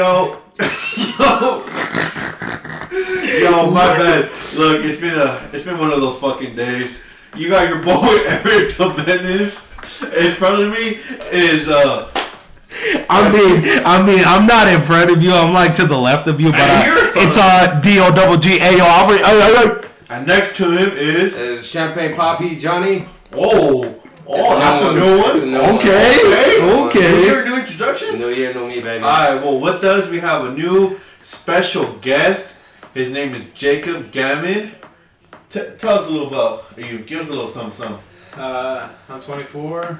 Yo, yo, yo, my bad. Look, it's been a, it's been one of those fucking days. You got your boy Eric Domenis in front of me. Is uh, I mean, I mean, I'm not in front of you. I'm like to the left of you, but Hey, you're in uh, front it's of uh D O double G A O Alfred. and next to him is Is Champagne Poppy Johnny? oh, It's oh, a that's a new new It's a one. new one. Okay, okay. Your new introduction. New year, new me, baby. All right. Well, what does we have a new special guest? His name is Jacob Gammon. T- tell us a little about you. Give us a little something, something. Uh, I'm 24. uh,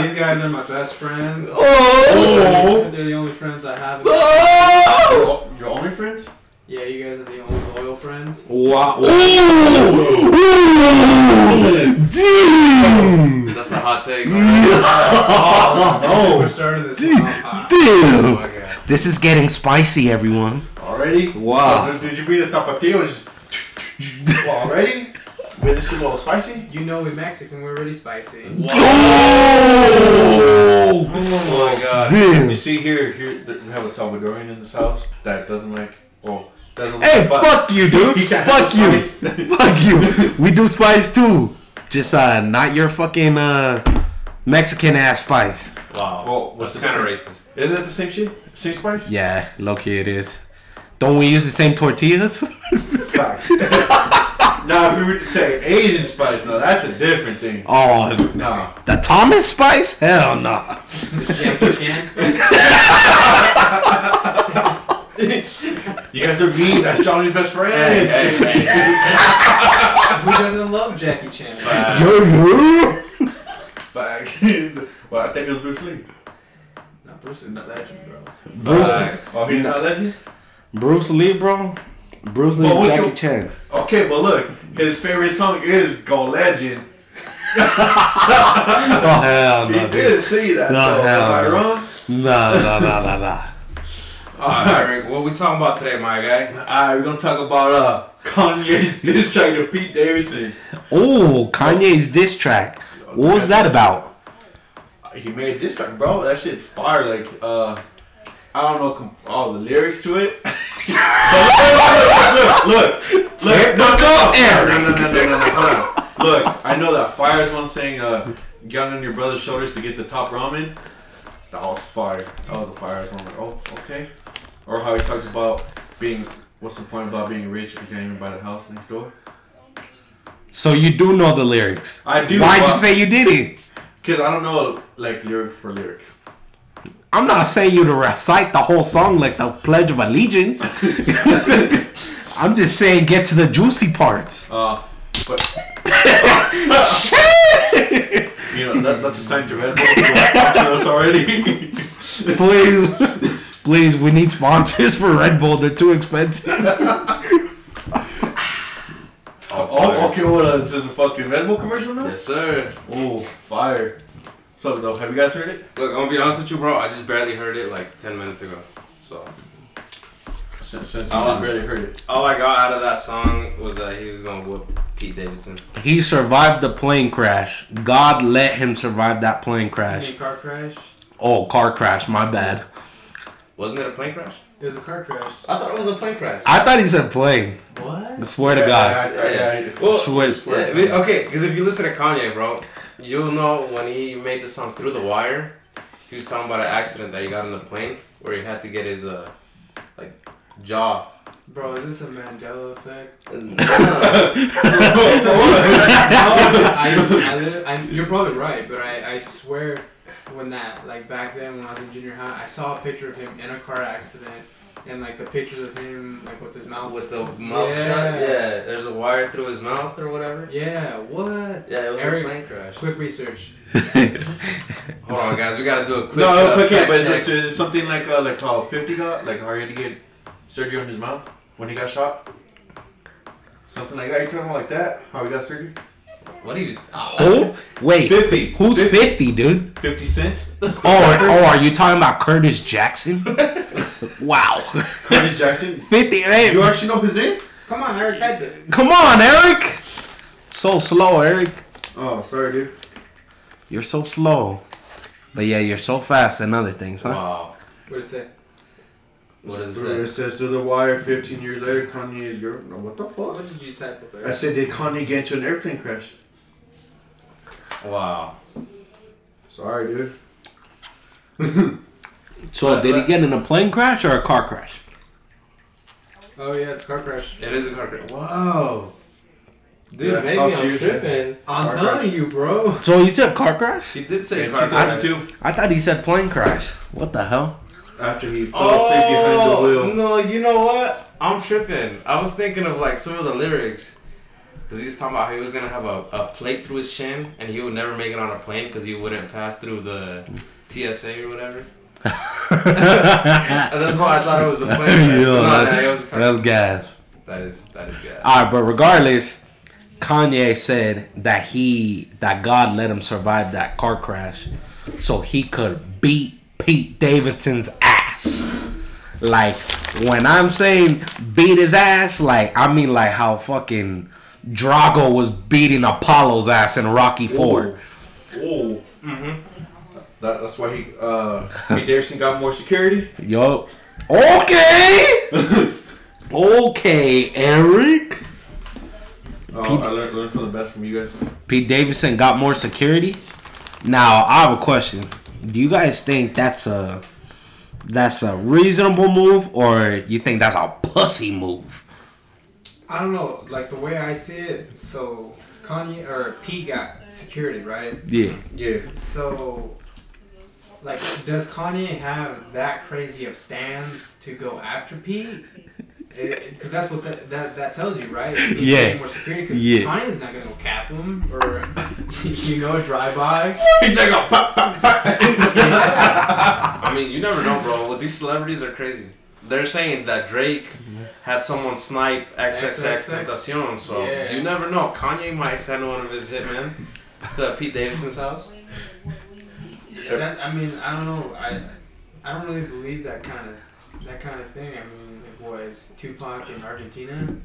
these guys are my best friends. Oh. They're the only friends I have. Oh! Your only friends? Yeah, you guys are the only loyal friends. Wow. Ooh, ooh, damn, That's a hot take. Oh, oh, We're starting this one off hot. Oh damn. my god. This is getting spicy, everyone. Already? Wow. So, did you beat a tapatio? Just already? Made this shit a little spicy? You know we're Mexican, we're really spicy. Oh, Oh my god. damn. You see here, here we have a Salvadorian in this house that doesn't like, well, doesn't Hey, like. but- fuck you, dude. Fuck you. Fuck you. We do spice too. Just uh, not your fucking uh Mexican ass spice. Wow. Well, what's That's the kind of difference? racist. Isn't it the same shit? Same spice? Yeah, low key it is. Don't we use the same tortillas? Facts. now, if we were to say Asian spice, no, that's a different thing. oh, No. the Thomas spice? Hell no. Jackie Chan. You guys are mean. That's Johnny's best friend. Hey, hey, hey. Who doesn't love Jackie Chan? Yo, yo. Facts. well, I think it was Bruce Lee. No, Bruce is not legend, bro. Bruce, Facts. Oh, he's not legend? Bruce Lee, bro. Bruce Lee, Well, Jackie you- Chan. Okay, but look, his favorite song is Go Legend. Oh hell He no, dude. did say that, No, though. hell Am I no. wrong? Nah, nah, nah, nah, nah. Alright, Eric, what we talking about today, my guy? Alright, we're gonna talk about uh, Kanye's diss track to Pete Davidson. Oh, Kanye's diss track. What was that about? He made this track, bro. That shit fire. Like, uh, I don't know com- all the lyrics to it. but look, look, look, look, look, no, no, no, no, no, no, no, no, hold on. Look, I know that fire's one saying, uh, get on your brother's shoulders to get the top ramen. That was fire. That was a fire one. Like, oh, okay. Or how he talks about being, what's the point about being rich if you can't even buy the house next door? So you do know the lyrics. I do. Why'd you say you didn't? Because I don't know, like, lyric for lyric. I'm not saying you to recite the whole song like the Pledge of Allegiance. I'm just saying get to the juicy parts. Uh, but you know that, that's a sign to Red Bull. sponsor already. Please, please, we need sponsors for Red Bull. They're too expensive. oh, okay. What? Uh, this is a fucking Red Bull commercial now. Yes, sir. Oh, fire! What's up, though, have you guys heard it? Look, I'm gonna be honest with you, bro. I just barely heard it like 10 minutes ago. So, Since, since you Oh. just barely heard it. all I got out of that song was that he was gonna whoop Pete Davidson. He survived the plane crash. God let him survive that plane crash. car crash? Oh, car crash. My bad. Wasn't it a plane crash? It was a car crash. I thought it was a plane crash. I thought he said plane. What? I swear to God. Yeah, yeah, yeah, Well, Swear- Yeah, I okay, because if you listen to Kanye, bro, you'll know when he made the song "Through the Wire," he was talking about an accident that he got on the plane where he had to get his uh, like jaw. Bro, is this a Mandela effect? And- I, I, I, you're probably right, but I, I swear when that, like back then when I was in junior high, I saw a picture of him in a car accident and like the pictures of him like with his mouth. With the mouth Yeah. shut, yeah. There's a wire through his mouth or whatever. Yeah, what? Yeah, it was Eric- a plane crash. Quick research. Hold on, guys, we gotta do a quick. No, uh, okay, fact but is, check. it- is it something like uh, like how Fifty got, like how he had to get surgery on his mouth when he got shot? Something like that. You talking about like that? How he got surgery? What are you? Who? Wait. 50. Who's 50. 50, dude? Fifty Cent. Oh, oh, are you talking about Curtis Jackson? Wow. Curtis Jackson. 50. Hey, You actually know his name? Come on, Eric, type come on, Eric. So slow, Eric. Oh, sorry, dude. You're so slow. But yeah, you're so fast and other things, huh? Wow. What it say? What does it It say? says through the wire. 15 years later, Kanye is your. No, what the fuck? What did you type up there? I said, did Kanye get into an airplane crash? Wow. Sorry, dude. So But- did he get in a plane crash or a car crash? Oh yeah, it's car crash. It is a car crash. Wow. Dude, Yeah, maybe oh, I'm tripping. I'm Car telling crash. you, bro. So he said car crash? He did say In car crash. 2002, I thought he said plane crash. What the hell? after he fell asleep behind the Oh wheel. no! You know what? I'm tripping. I was thinking of like some of the lyrics, because he was talking about how he was gonna have a, a plate through his chin, and he would never make it on a plane because he wouldn't pass through the TSA or whatever. and that's why I thought it was a plane. crash. Yeah, no, that- no, it was a That's gas. That is that is good. All right, but regardless, Kanye said that he that God let him survive that car crash, so he could beat Pete Davidson's ass. Like when I'm saying beat his ass, like I mean like how fucking Drago was beating Apollo's ass in Rocky Four. Oh. Mm-hmm. That, that's why he, uh, Pete Davidson got more security. Yo, okay, okay, Eric. Oh, Pete- I learned, learned from the best from you guys. Pete Davidson got more security. Now I have a question. Do you guys think that's a that's a reasonable move, or you think that's a pussy move? I don't know. Like the way I see it, so Kanye or P got security, right? Yeah. Yeah. So, like, does Kanye have that crazy of stands to go after Pete? Because that's what that, that that tells you, right? He needs to Yeah. More security. Because Yeah. Kanye's not gonna go cap him or you know drive by. He's like a pop, pop, pop. I mean, you never know, bro. What these celebrities are crazy. They're saying that Drake had someone snipe XXXTentacion, so Yeah. you never know. Kanye might send one of his hitmen to Pete Davidson's house. That, I mean, I don't know. I I don't really believe that kind of that kind of thing. I mean, it was Tupac in Argentina?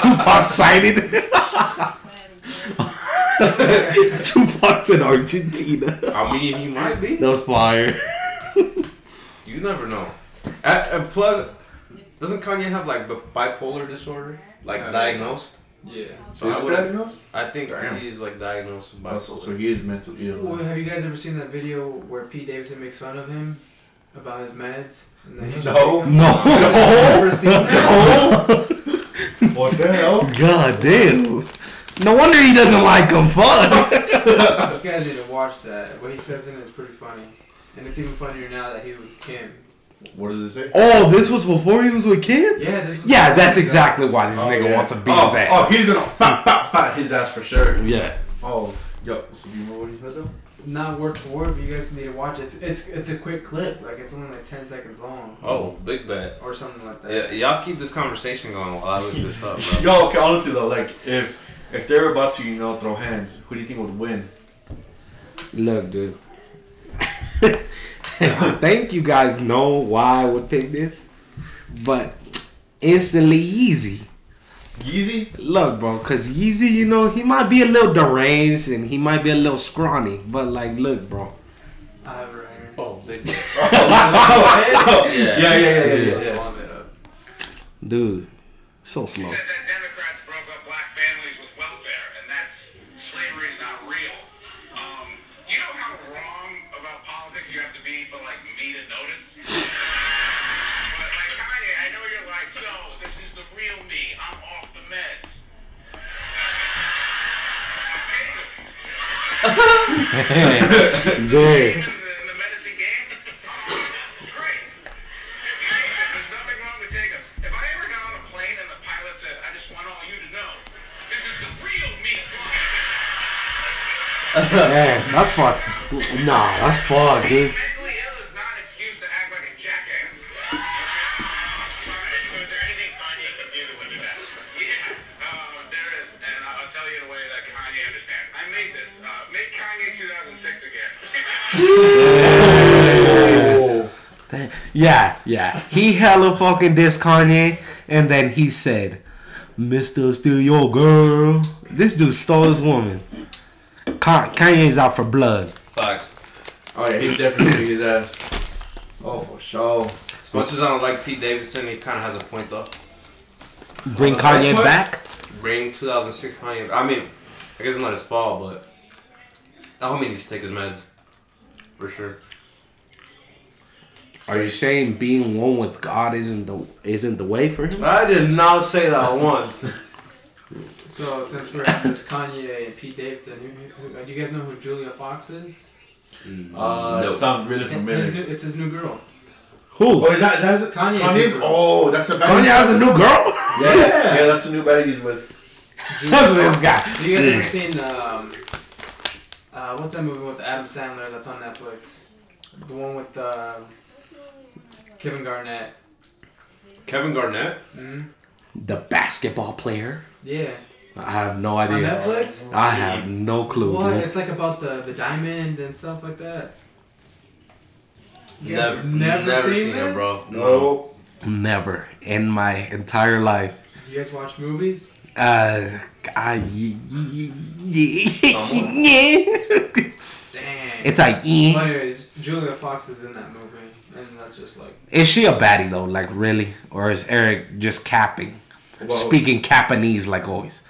Tupac sighted. Tupac's in Argentina. I mean, he might be. That was fire. You never know. And, and plus, doesn't Kanye have like bipolar disorder, like Uh, diagnosed? yeah. So Is I would. diagnosed? I think Damn. he's like diagnosed with bipolar. so, so he is mentally ill. Well, have you guys ever seen that video where Pete Davidson makes fun of him about his meds? And then he should No. take? No. Never seen that? what the hell? God damn. No wonder he doesn't like him. Fuck. You guys need to watch that. What he says in it is pretty funny, and it's even funnier now that he was with Kim. What does it say? Oh, this was before he was with Kid. Yeah, this was Yeah, that's exactly why this Oh, nigga yeah. wants to beat oh, his oh, ass. Oh, he's gonna pop, pop, pop his ass for sure. Yeah. Oh, yo, so do you remember what he said though? Not word for word, but you guys need to watch it. It's it's, it's a quick clip, like it's only like ten seconds long Oh, big bet. or something like that. Yeah, y'all keep this conversation going while I look this up, bro. Yo, okay, honestly though, like if if they're about to, you know, throw hands, who do you think would win? Look, dude. I think you guys know why I would pick this, but instantly Yeezy. Yeezy? Look, bro, cause Yeezy, you know, he might be a little deranged and he might be a little scrawny, but like, look, bro. I have it right. Oh, big bet. yeah, yeah, yeah, yeah, yeah. yeah. Warm it. Dude, so slow. Flying." Man, that's fuck. Nah, that's fuck, dude. Yeah, yeah. He hella fucking dissed Kanye, and then he said, Mr. Still Your Girl. This dude stole his woman. Kanye's out for blood. Facts. Oh yeah, he's definitely big his ass. Oh for sure. As much as I don't like Pete Davidson, he kind of has a point though. Bring Kanye what? back. Bring 2006 Kanye. I mean, I guess it's not his fault, but that homie needs to take his meds for sure. Are you saying being one with God isn't the isn't the way for him? I did not say that once. So since we're at this Kanye and Pete Davidson, who, who, do you guys know who Julia Fox is? Uh, Nope. sounds really His familiar. new, it's his new girl. Who? Oh, is that that's Kanye. Kanye's? Oh, that's the Kanye has a new girl. Yeah, yeah, that's the new baddie he's with. Look at this guy. Have you guys ever seen um, uh, what's that movie with Adam Sandler that's on Netflix? The one with uh, Kevin Garnett. Kevin Garnett. hmm The basketball player. Yeah. I have no idea. On idea. Netflix. I have no clue. What? dude. It's like about the the diamond and stuff like that. You guys Never, have never, seen, seen, it, bro. No. Never in my entire life. You guys watch movies? Uh, Yeah. Dang. It's like, Well, yeah. Julia Fox is in that movie, and that's just like Is she a baddie though? Like really, or is Eric just capping, Well- speaking Japanese like always?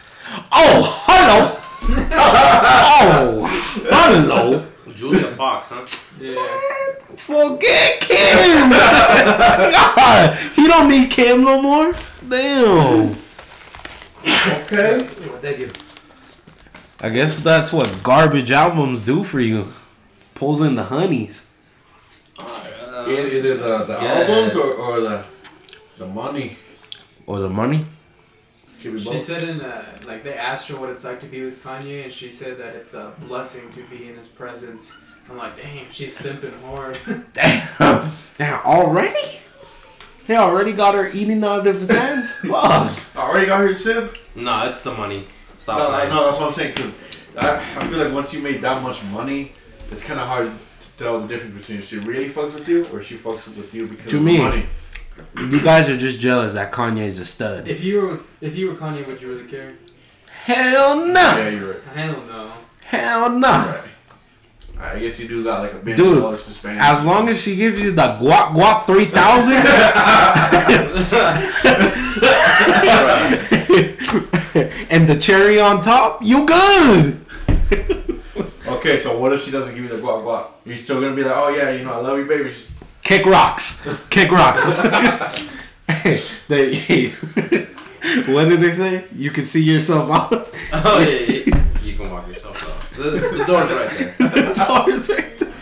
Oh, hello. oh, hello. Julia Fox, huh? yeah. Forget Kim. God, he don't need Kim no more. Damn. Okay. What they do? I guess that's what garbage albums do for you. Pulls in the honeys. Either the, the Yes. albums or, or the the money. Or the money. She both. said in uh, like they asked her what it's like to be with Kanye, and she said that it's a blessing to be in his presence. I'm like, damn, she's simping hard. Damn. Damn, already? He already got her eating out of his hands? Fuck. I already got her simp. No, it's the money. Stop No, lying. no, that's what I'm saying. Because I, I feel like once you made that much money, it's kind of hard to tell the difference between if she really fucks with you or she fucks with you because To of me. the money. You guys are just jealous that Kanye is a stud. if you were if you were Kanye, would you really care? Hell no. Yeah, you're right. Hell no. Hell no. Right. I guess you do got like a billion dollars to spend. As long as she gives you the guac guac 3000 and the cherry on top, you good. okay, so what if she doesn't give you the guac guac? You're still gonna be like, oh yeah, you know, I love you, baby. Just- Kick rocks. Kick rocks. they, what did they say? You can see yourself out. Oh yeah, yeah, you can walk yourself. The, the door's right there. the door's right there.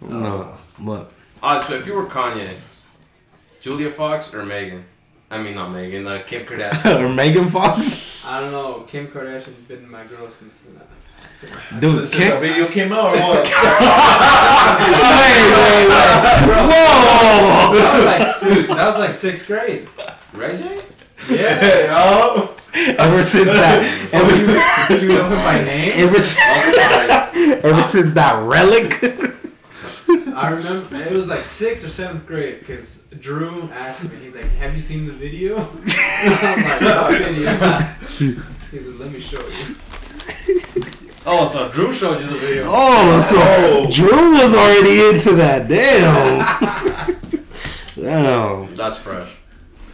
No, what? Alright, so if you were Kanye, Julia Fox or Megan? I mean, not Megan. Uh, Kim Kardashian. or Megan Fox? I don't know. Kim Kardashian's been my girl since. Uh, Dude, Since the Kim. video came out or what? Wait, wait, wait. Whoa! that was like sixth, that was like sixth grade. Ray J? Yeah. Hey, oh. Ever since that, oh, ever, you know my name? ever, since, ever since that relic. I remember it was like sixth or seventh grade because Drew asked me. He's like, "Have you seen the video?" I was like, "No video." He said, "Let me show you." Oh, so Drew showed you the video. Oh, so Oh. Drew was already into that. Damn. Damn. That's fresh.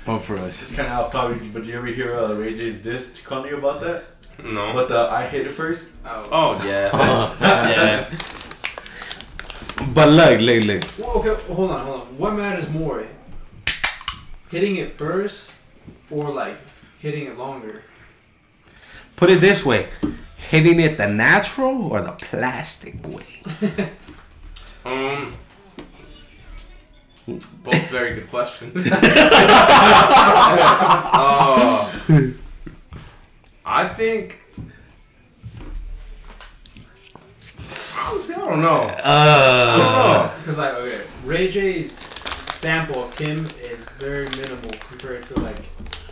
Oh, for us. It's kind of off topic, but do you ever hear uh, Ray J's diss to Kanye about that? No. But the I hit it first. Oh. Oh yeah. yeah. But look, look, look. Well, okay, hold on, hold on. What matters more, hitting it first or like hitting it longer? Put it this way: hitting it the natural or the plastic way. Um. Both very good questions. uh, I think. Honestly, I don't know. Uh, Because like, okay, Ray J's sample of Kim is very minimal compared to like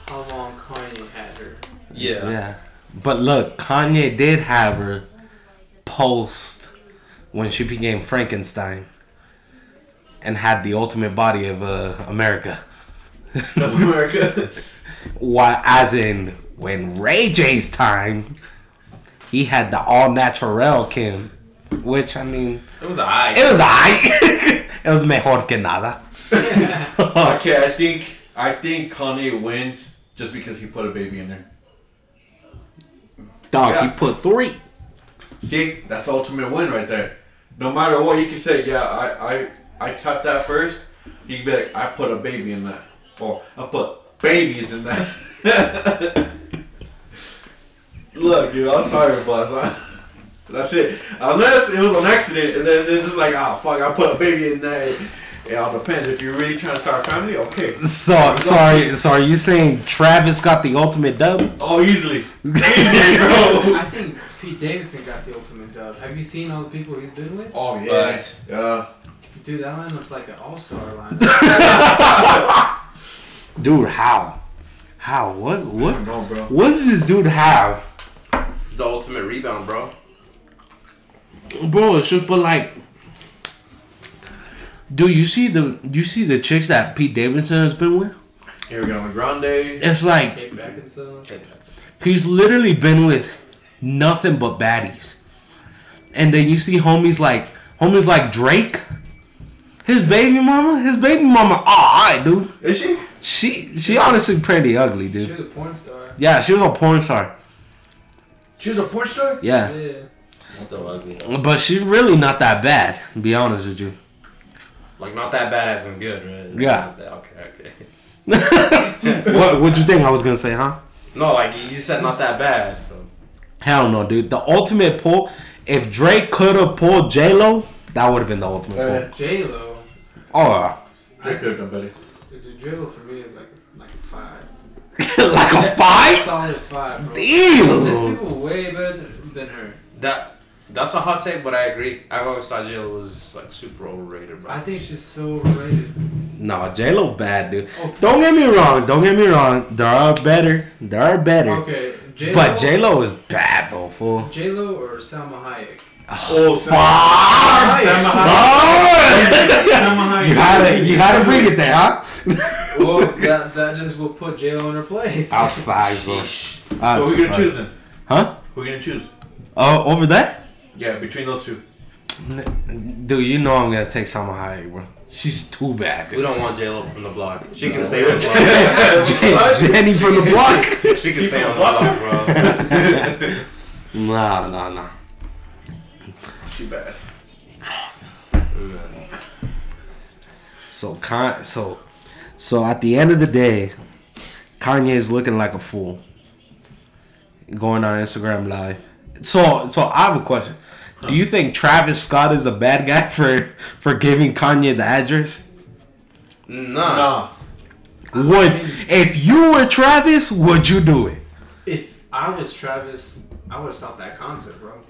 how long Kanye had her. Yeah. yeah. But look, Kanye did have her post when she became Frankenstein and had the ultimate body of uh, America. America. Why, as in when Ray J's time, he had the all natural Kim. which I mean, It was I. it was I. it was mejor que nada. Okay, I think I think Kanye wins just because he put a baby in there. Dog, he put three. See, that's the ultimate win right there. No matter what, you can say, yeah, I I I tapped that first. You can be like, I put a baby in that, or I put babies in that. Look, dude, I'm sorry, boss. I- That's it. Unless it was an accident, and then it's just like, oh fuck, I put a baby in that. It all depends. If you're really trying to start a family, okay. So sorry, so are you saying Travis got the ultimate dub? Oh, easily, easily, bro. I think Pete Davidson got the ultimate dub. Have you seen all the people he's been with? Oh yeah, Facts. yeah. Dude, that line looks like an all-star line. Dude, how? How? What? I What? know, bro. What does this dude have? It's the ultimate rebound, bro. Bro, it's just but like Do you see the you see the chicks that Pete Davidson has been with? Here we go, Grande. It's like Kate Beckinsale. he's literally been with nothing but baddies. And then you see homies like homies like Drake. His baby mama, his baby mama, alright, dude. Is she? She she honestly pretty ugly, dude. She was a porn star. Yeah, she was a porn star. She was a porn star? Yeah. Yeah. Still ugly. But she's really not that bad, to be honest with you. Like not that bad as in good, right? Yeah. That- Okay, okay. what what'd you think I was gonna say, huh? No, like you said, not that bad. So. Hell no, dude. The ultimate pull. If Drake could have pulled J Lo, that would have been the ultimate Uh, J Lo. Pull. Oh, Drake could have done better. J Lo for me is like like a five. like a five. Solid five, bro. There's Damn. people way better than her. That that's a hot take, but I agree. I've always thought Jill was like super overrated, bro. I think she's so overrated. No, J Lo bad, dude. Oh. Don't get me wrong. Don't get me wrong. There are better. There are better. Okay, J Lo. But J Lo is bad though, fool. J Lo or Salma Hayek. Oh, Fuck. Salma Oh! Salma Hayek. You had to, you had to bring it there, huh? well, that that just will put J Lo in her place. I'll five, bro. Sheesh. I'll So who gonna choose then? Huh? Who gonna choose? Oh, over there? Yeah, between those two. Dude, you know I'm gonna take Salma Hayek, bro. She's too bad, We don't want J Lo from the block. She can stay on the block. Jenny from the block. she can stay on the block, bro. Nah, nah, nah. She bad. So Con, so, so at the end of the day, Kanye is looking like a fool. Going on Instagram Live. So, so I have a question. Do you think Travis Scott is a bad guy for for giving Kanye the address? Nah. Nah. Would if you were Travis, would you do it? If I was Travis, I would have stopped that concert, bro.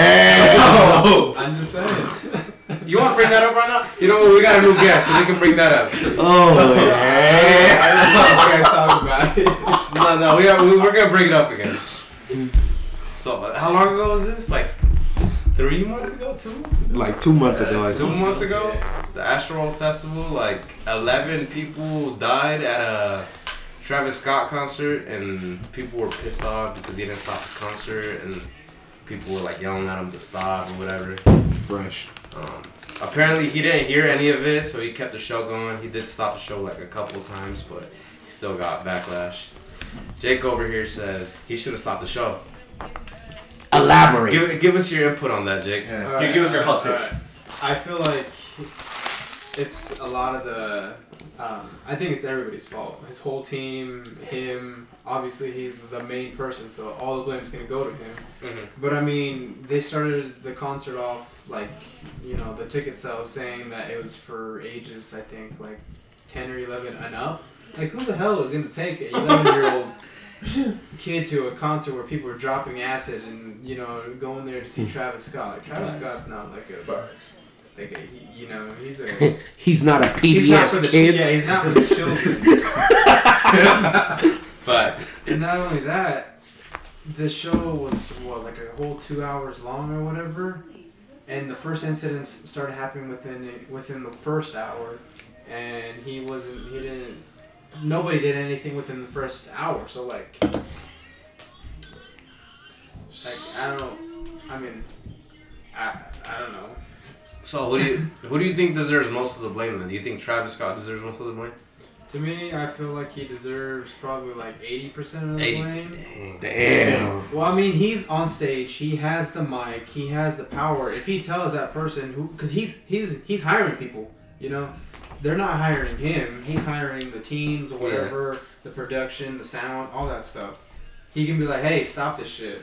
Oh, I'm just saying. You want to bring that up right now? You know what? We got a new guest, so we can bring that up. Oh, I don't know what you guys talking about it. No, no, we are, we- we're gonna bring it up again. So, uh, how long ago was this? Like three months ago, two, like two months ago. I two think. months ago. The Astro Festival, like eleven people died at a Travis Scott concert, and people were pissed off because he didn't stop the concert, and people were like yelling at him to stop or whatever. Fresh. Um, apparently, he didn't hear any of it, so he kept the show going. He did stop the show like a couple of times, but he still got backlash. Jake over here says he should have stopped the show. Elaborate. Give, give us your input on that, Jake. Yeah. You give us your hot take. Alright. I feel like it's a lot of the. Um, I think it's everybody's fault. His whole team, him. Obviously, he's the main person, so all the blame's gonna go to him. Mhm. But I mean, they started the concert off like, you know, the ticket sales saying that it was for ages. I think like ten or eleven and up. Like, who the hell is gonna take an eleven-year-old kid to a concert where people are dropping acid and you know going there to see hmm. Travis Scott? Like, Travis Facts. Scott's not like a like a he, you know he's a He's not a he's not PBS kid. yeah he's not for the children. Facts. And not only that, the show was what like a whole two hours long or whatever, and the first incidents started happening within within the first hour, and he wasn't he didn't nobody did anything within the first hour. So like, like I don't know. I mean, I I don't know. So who do you who do you think deserves most of the blame? Then do you think Travis Scott deserves most of the blame? To me, I feel like he deserves probably like eighty percent of the 80. blame. Dang. Damn. Well, I mean, he's on stage. He has the mic. He has the power. If he tells that person who, because he's he's he's hiring people. You know, they're not hiring him. He's hiring the teams or whatever, the production, the sound, all that stuff. He can be like, "Hey, stop this shit."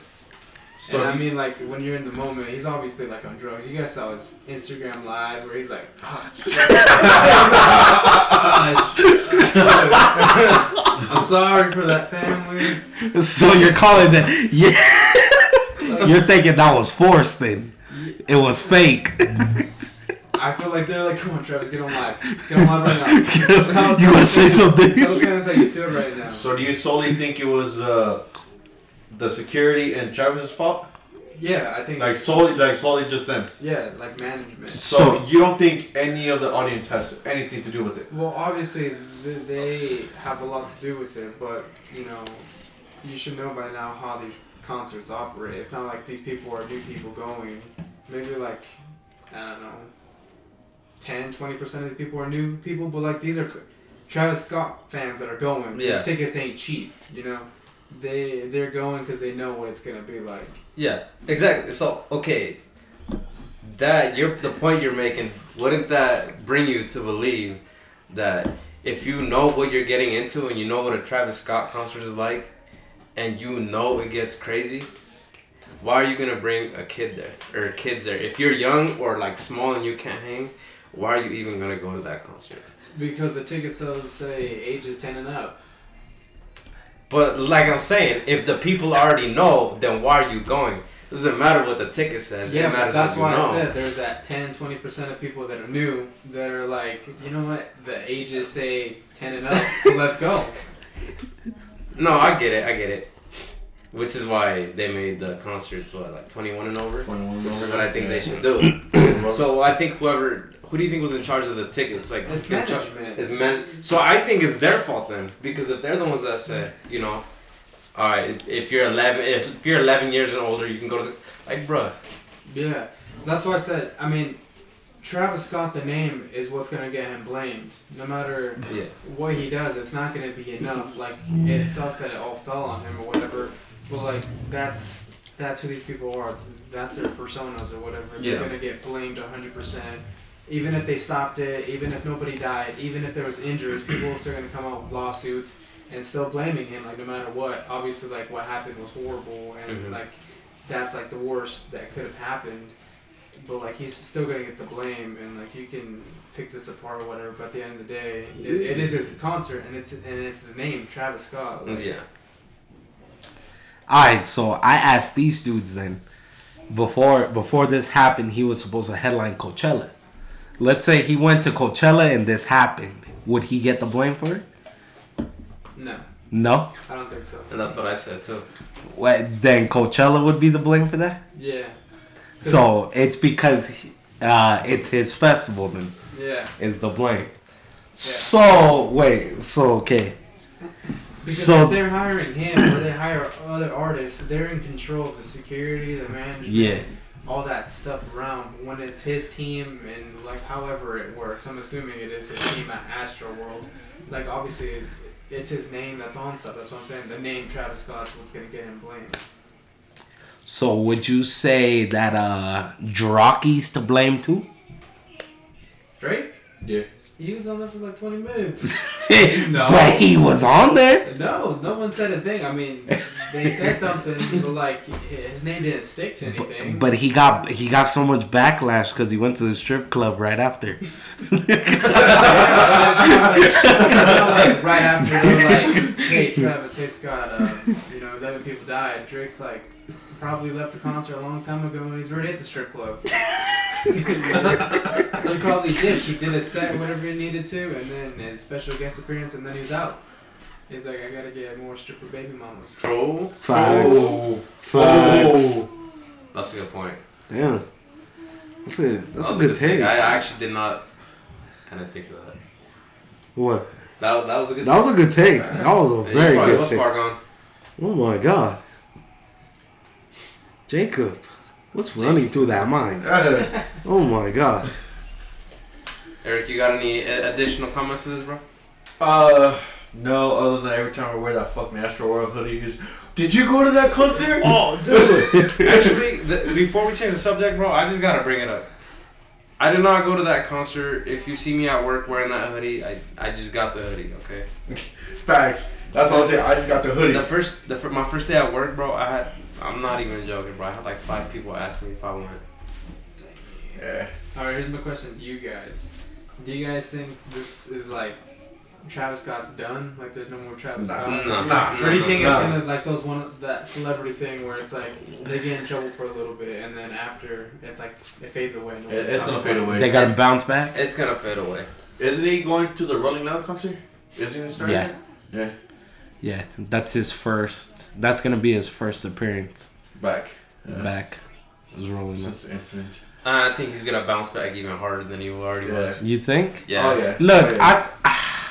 So and I mean, like when you're in the moment, he's obviously like on drugs. You guys saw his Instagram live where he's like, ah, "I'm sorry for that family." So you're calling that? Yeah. You're thinking that was forced then? It was fake. I feel like they're like, "Come on, Travis, get on live, get on live right now." you wanna say something? Tell Kenneth how you feel right now. So do you solely think it was uh, the security and Travis's fault? Yeah, I think. Like solely, like solely just them. yeah, like management. So, So- you don't think any of the audience has anything to do with it? Well, obviously they have a lot to do with it, but you know, you should know by now how these concerts operate. It's not like these people are new people going. Maybe like I don't know, 10, 20 percent of these people are new people, but like these are Travis Scott fans that are going. Yeah. These tickets ain't cheap, you know. They they're going because they know what it's gonna be like. Yeah, exactly. So okay, that you're the point you're making. Wouldn't that bring you to believe that if you know what you're getting into and you know what a Travis Scott concert is like, and you know it gets crazy, why are you gonna bring a kid there or kids there? If you're young or like small and you can't hang, why are you even gonna go to that concert? Because the ticket sales say ages ten and up. But like I'm saying, if the people already know, then why are you going? It doesn't matter what the ticket says. Yeah, it but matters that's what why know. I said there's that 10, 20% of people that are new that are like, you know what, the ages say 10 and up, so let's go. No, I get it. I get it. Which is why they made the concerts what like 21 and over. Twenty-one Which is what I think they should do. so I think whoever who do you think was in charge of the tickets? Like It's management. It's man. So I think it's their fault then because if they're the ones that said, you know, all right, if- you're 11, if, you're 11 years and older, you can go to the like, bro. Yeah, that's why I said, I mean, Travis Scott, the name, is what's going to get him blamed. No matter Yeah. what he does, it's not going to be enough. Like, it sucks that it all fell on him or whatever, but like, that's. That's who these people are. That's their personas or whatever. Yeah. They're gonna get blamed 100%. Even if they stopped it, even if nobody died, even if there was injuries, people are still gonna come out with lawsuits and still blaming him. Like no matter what, obviously like what happened was horrible and Mhm. like that's like the worst that could have happened. But like he's still gonna get the blame and like you can pick this apart or whatever. But at the end of the day, it, it is his concert and it's and it's his name, Travis Scott. Like, Yeah. Alright, so I asked these dudes then. Before before this happened, he was supposed to headline Coachella. Let's say he went to Coachella and this happened. Would he get the blame for it? No, No. I don't think so. And that's what I said too. What, then Coachella would be the blame for that. Yeah. So it's because he- uh, it's his festival then Yeah. is the blame. Yeah. So wait, so okay. Because So- if they're hiring him or they hire other artists, they're in control of the security, the management, Yeah. All that stuff around. When it's his team and like however it works, I'm assuming it is his team at Astroworld. Like obviously, it's his name that's on stuff. That's what I'm saying. The name Travis Scott's what's gonna get him blamed. So would you say that uh Drocky's to blame too? Drake, Yeah. he was on there for like 20 minutes. no. But he was on there. no, no one said a thing. I mean, they said something, but like his name didn't stick to anything. But he got he got so much backlash because he went to the strip club right after. like, right after they're like, hey Travis, hey Scott, uh, you know, 11 people died. Drake's like, probably left the concert a long time ago and he's already at the strip club. he probably did. He did a set, whatever he needed to, and then his special guest appearance, and then he was out. He's like, I gotta get more stripper baby mamas. True. Facts. Oh. Facts. That's a good point. Damn. That's a that's That a was good take. I actually did not kind of think of that. What? That, that was a good. That was a good take. That was a Yeah, very probably good was take. far gone. Oh my god. Jacob, what's running through that mind? Oh my god. Eric, you got any uh, additional comments to this, bro? Uh, no, other than every time I wear that fucking Astroworld hoodie, is did you go to that concert? Oh, dude. Actually, th- before we change the subject, bro, I just gotta bring it up. I did not go to that concert. If you see me at work wearing that hoodie, I, I just got the hoodie, okay? Facts. That's what I'm saying. I just got the hoodie. The first, the fir- my first day at work, bro, I had, I'm not even joking, bro. I had like five people ask me if I went. Yeah. All right, here's my question to you guys. Do you guys think this is like Travis Scott's done? Like, there's no more Travis Nah. Scott? No, Nah. Or do you think Nah. it's gonna like those one that celebrity thing where it's like they get in trouble for a little bit and then after it's like it fades away. No It- it's gonna fade away. They got to bounce back? It's gonna fade away. Isn't he going to the Rolling Loud concert? Isn't he starting? Yeah. Yeah. Yeah, that's his first. That's gonna be his first appearance Back. Yeah. back. Is rolling. Since the incident. I think he's gonna bounce back even harder than he already Yeah. was. You think? Yeah. Oh yeah. Look, Oh, yeah. I,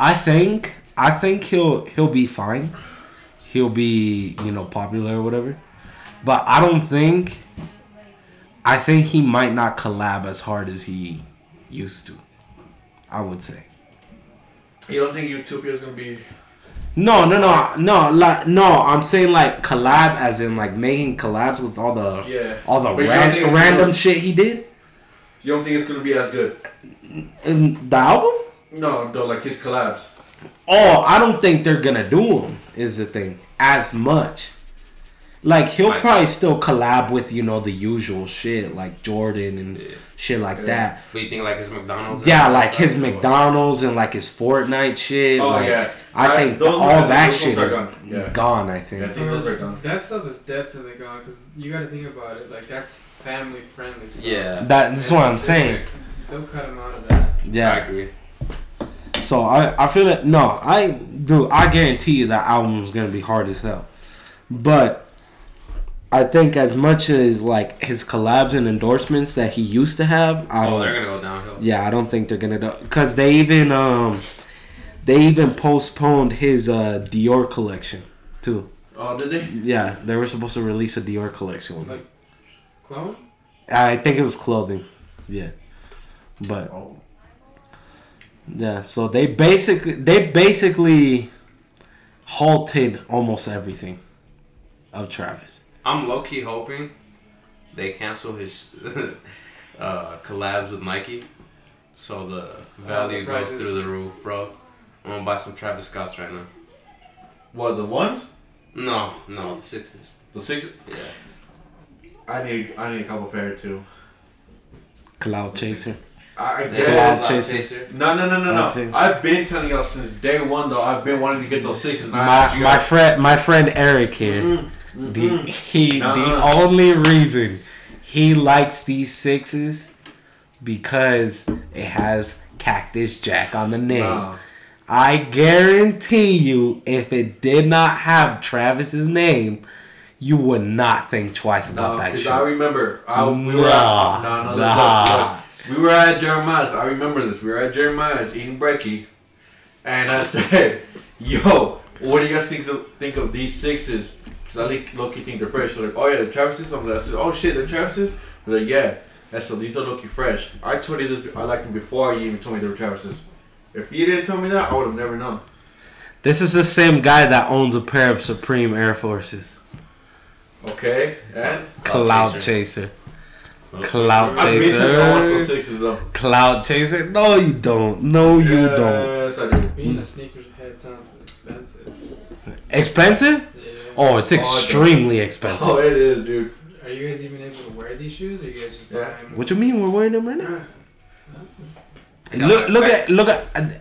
I think, I think he'll he'll be fine. He'll be you know popular or whatever, but I don't think. I think he might not collab as hard as he used to. I would say. You don't think Utopia is gonna be? No, no, no, no, like no. I'm saying like collab, as in like making collabs with all the Yeah. all the But you don't ran- random gonna- shit he did You don't think it's gonna be as good? in the album. No, though, like his collabs. Oh, I don't think they're gonna do them. Is the thing as much. Like he'll Might- probably still collab with you know the usual shit like Jordan and Yeah. shit like Yeah. that. But you think like his McDonald's? Yeah, like his? McDonald's and like his Fortnite shit. Oh like, yeah. I I- think those all ones- that shit is gone. Yeah. gone. I Yeah, I think. think those are done. That stuff is definitely gone because you got to think about it. Like that's family friendly stuff. Yeah. That, that's what I'm saying. They'll cut him out of that. Yeah, I agree. So I, I feel it. No, I do. I guarantee you that album is gonna be hard as hell. But I think as much as like his collabs and endorsements that he used to have, I Oh, don't. they're gonna go downhill. yeah, I don't think they're gonna do. Cause they even um, they even postponed his uh Dior collection too. Oh, did they? Yeah, they were supposed to release a Dior collection. Like clone. I think it was clothing. Yeah, but Oh. Yeah, so they basically they basically halted almost everything of Travis. I'm low key hoping they cancel his uh, collabs with Nike, so the value the goes prices. through the roof, bro. I'm gonna buy some Travis Scotts right now. What the ones? No, no, the sixes. The sixes. Yeah. I need. I need a couple pair too. Cloud Chaser. I, I Yeah, guess. Cloud Cloud Chaser. No, no, no, no, Okay. no. I've been telling y'all since day one though. I've been wanting to get those sixes. And My my friend my friend Eric here. Mm, The mm, he the Uh-uh. only reason he likes these sixes because it has Cactus Jack on the name. nah. I guarantee you, if it did not have Travis's name, you would not think twice about No, that because shit. I remember. I, we were Nah, at, no, no, look, nah. look, look. We were at Jeremiah's. I remember this. We were at Jeremiah's eating brekkie, and I said, "Yo, what do you guys think of, think of these sixes? Because I like low key think they're fresh. They're like, oh yeah, the Travis's. I'm like, I said, oh shit, the Travis's. They're like, yeah. And so these are low key fresh. I told you this. I liked them before you even told me they were Travis's. If you didn't tell me that, I would have never known. This is the same guy that owns a pair of Supreme Air Forces. Okay, and Cloud Chaser. Chaser. Cloud I've been telling you I want those Chaser. sixes though. Cloud Chaser. No, you don't. No, you don't. Yes, I do. Being a sneakers head sounds expensive. Expensive? Yeah. Oh, it's Oh, extremely Oh, expensive. Oh, it is, dude. Are you guys even able to wear these shoes, or you guys just Yeah. buy them? What you mean? We're wearing them right now. Hey, Look, look at, look at.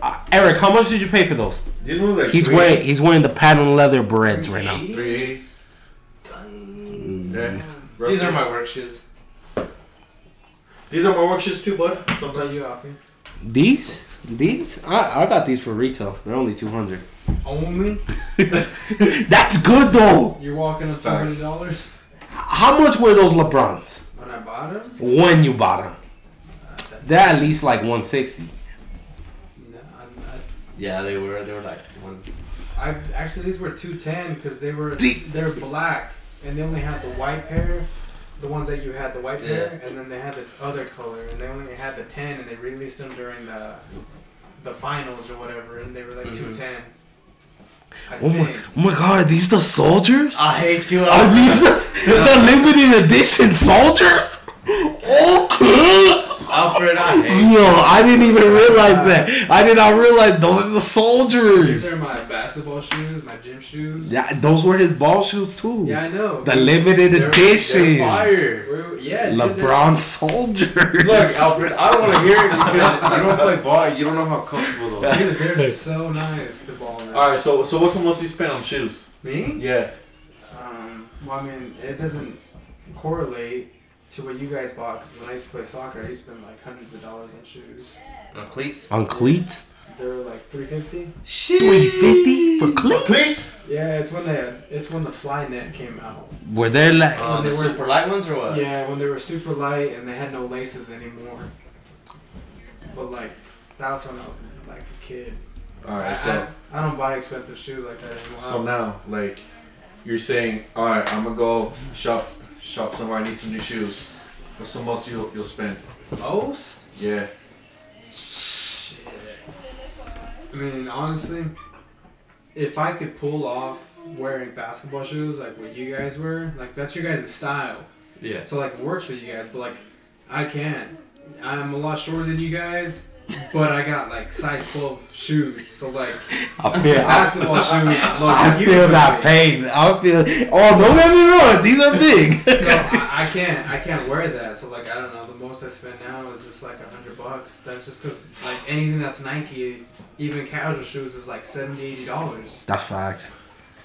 Uh, Eric, how much did you pay for those? These look like He's three- wearing, he's wearing the patent leather Breds right now. 380. Yeah. These are my work shoes. These are my work shoes too, bud. Sometimes. you offering? These, these, I, I got these for retail. They're only two hundred. Only? That's good though. You're walking up two Facts. hundred dollars How much were those LeBrons when I bought them? when you bought them? They're at least like one sixty. No, Yeah, they were. They were like one. I actually these were two ten because they were The- they're black and they only had the white pair, the ones that you had the white pair, and then they had this other color and they only had the ten and they released them during the the finals or whatever and they were like Mhm. two ten. I Oh my, oh my god, are these the soldiers? I hate you. Are these the, the limited edition soldiers? Okay. Alfred, I hate. Yo, I didn't even realize that. I did not realize those are the soldiers. These soldiers. are my basketball shoes, my gym shoes. Yeah, those were his ball shoes too. Yeah, I know. The limited They're- edition. Fire. We're- Yeah, dude, they're- LeBron soldiers. Look, Alfred, I don't want to hear it because you don't play ball. You don't know how comfortable those. are. Dude, they're so nice to ball in. All right, so so what's the most you spent on shoes? Me? Yeah. Um, well, I mean, it doesn't correlate to what you guys bought. Because when I used to play soccer, I used to spend like hundreds of dollars on shoes. On cleats. On cleats? They were like three fifty. Three fifty for cleats? Cleats. Yeah, it's when they it's when the Flyknit came out. Were they like? Uh, When the they were- super light ones or what? Yeah, when they were super light and they had no laces anymore. But like, that's when I was like a kid. All I, so I, I don't buy expensive shoes like that anymore. so now like you're saying, all right, I'm gonna go shop shop somewhere. I need some new shoes. What's the most you'll you'll spend? most. Yeah. Shit. I mean, honestly, if I could pull off wearing basketball shoes like what you guys wear, like that's your guys' style. Yeah. So like it works for you guys, but like I can't. I'm a lot shorter than you guys, but I got like size 12 shoes. So like I feel, I, basketball shoes. Look, I feel that pain. I feel. Oh, don't get me wrong. These are big. So I, I can't I can't wear that. So like I don't know. The most I spend now is just like a hundred bucks. That's just because like anything that's Nike, even casual shoes is like 70 80 dollars. That's fact.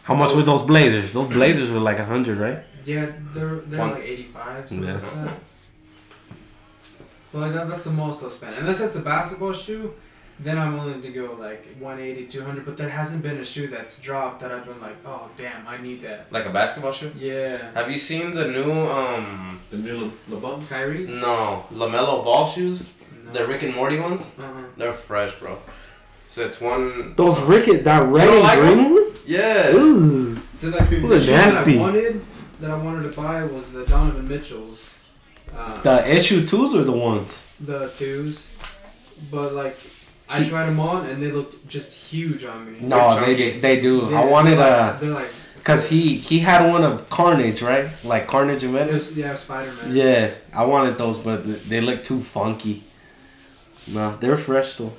How much were those blazers? Those blazers were like a hundred, right? Yeah, they're they're One- like 85. Something Yeah. like that. But like that, that's the most I'll spend. Unless it's a basketball shoe, then I'm willing to go like 180, 200. But there hasn't been a shoe that's dropped that I've been like, oh damn, I need that. Like a basketball shoe. Yeah. Have you seen the new um? The new Le- LeBrons. Kyrie's? No, LaMelo ball shoes. No. The Rick and Morty ones. Uh-huh. They're fresh, bro. So it's one. Those Ricket, that red and like green ones. Yeah. Ooh. So like the Those are shoe that. I wanted that I wanted to buy was the Donovan Mitchell's. Uh, The issue twos or the ones? the twos, but like I tried them on and they looked just huge on me. No, chunky. they they do. They're- I wanted they're uh, like, they're like cause he he had one of Carnage, right? Like Carnage and Venom. Yeah, Spider Man. Yeah, I wanted those, but they look too funky. No, they're fresh though.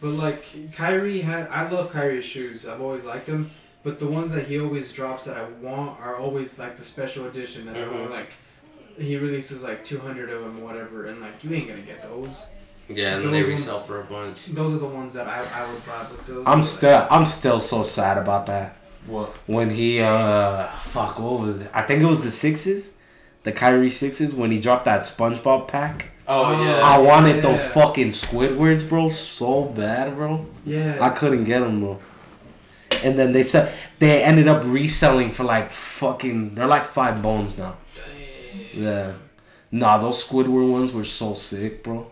But like Kyrie had, I love Kyrie's shoes. I've always liked them. But the ones that he always drops that I want are always like the special edition that are Mhm. like he releases like 200 of them, whatever, and like you ain't gonna get those. Yeah, and then they Those ones- resell for a bunch. Those are the ones that I, I would buy. But those I'm are, still I'm still so sad about that. What? When he uh fuck what was it? I think it was the sixes, the Kyrie sixes when he dropped that SpongeBob pack. Oh Oh, yeah. I wanted those yeah. fucking Squidwards, bro, so bad, bro. yeah. I couldn't get them though. And then they said they ended up reselling for like fucking. They're like five bones now. Yeah. Nah, those Squidward ones were so sick, bro.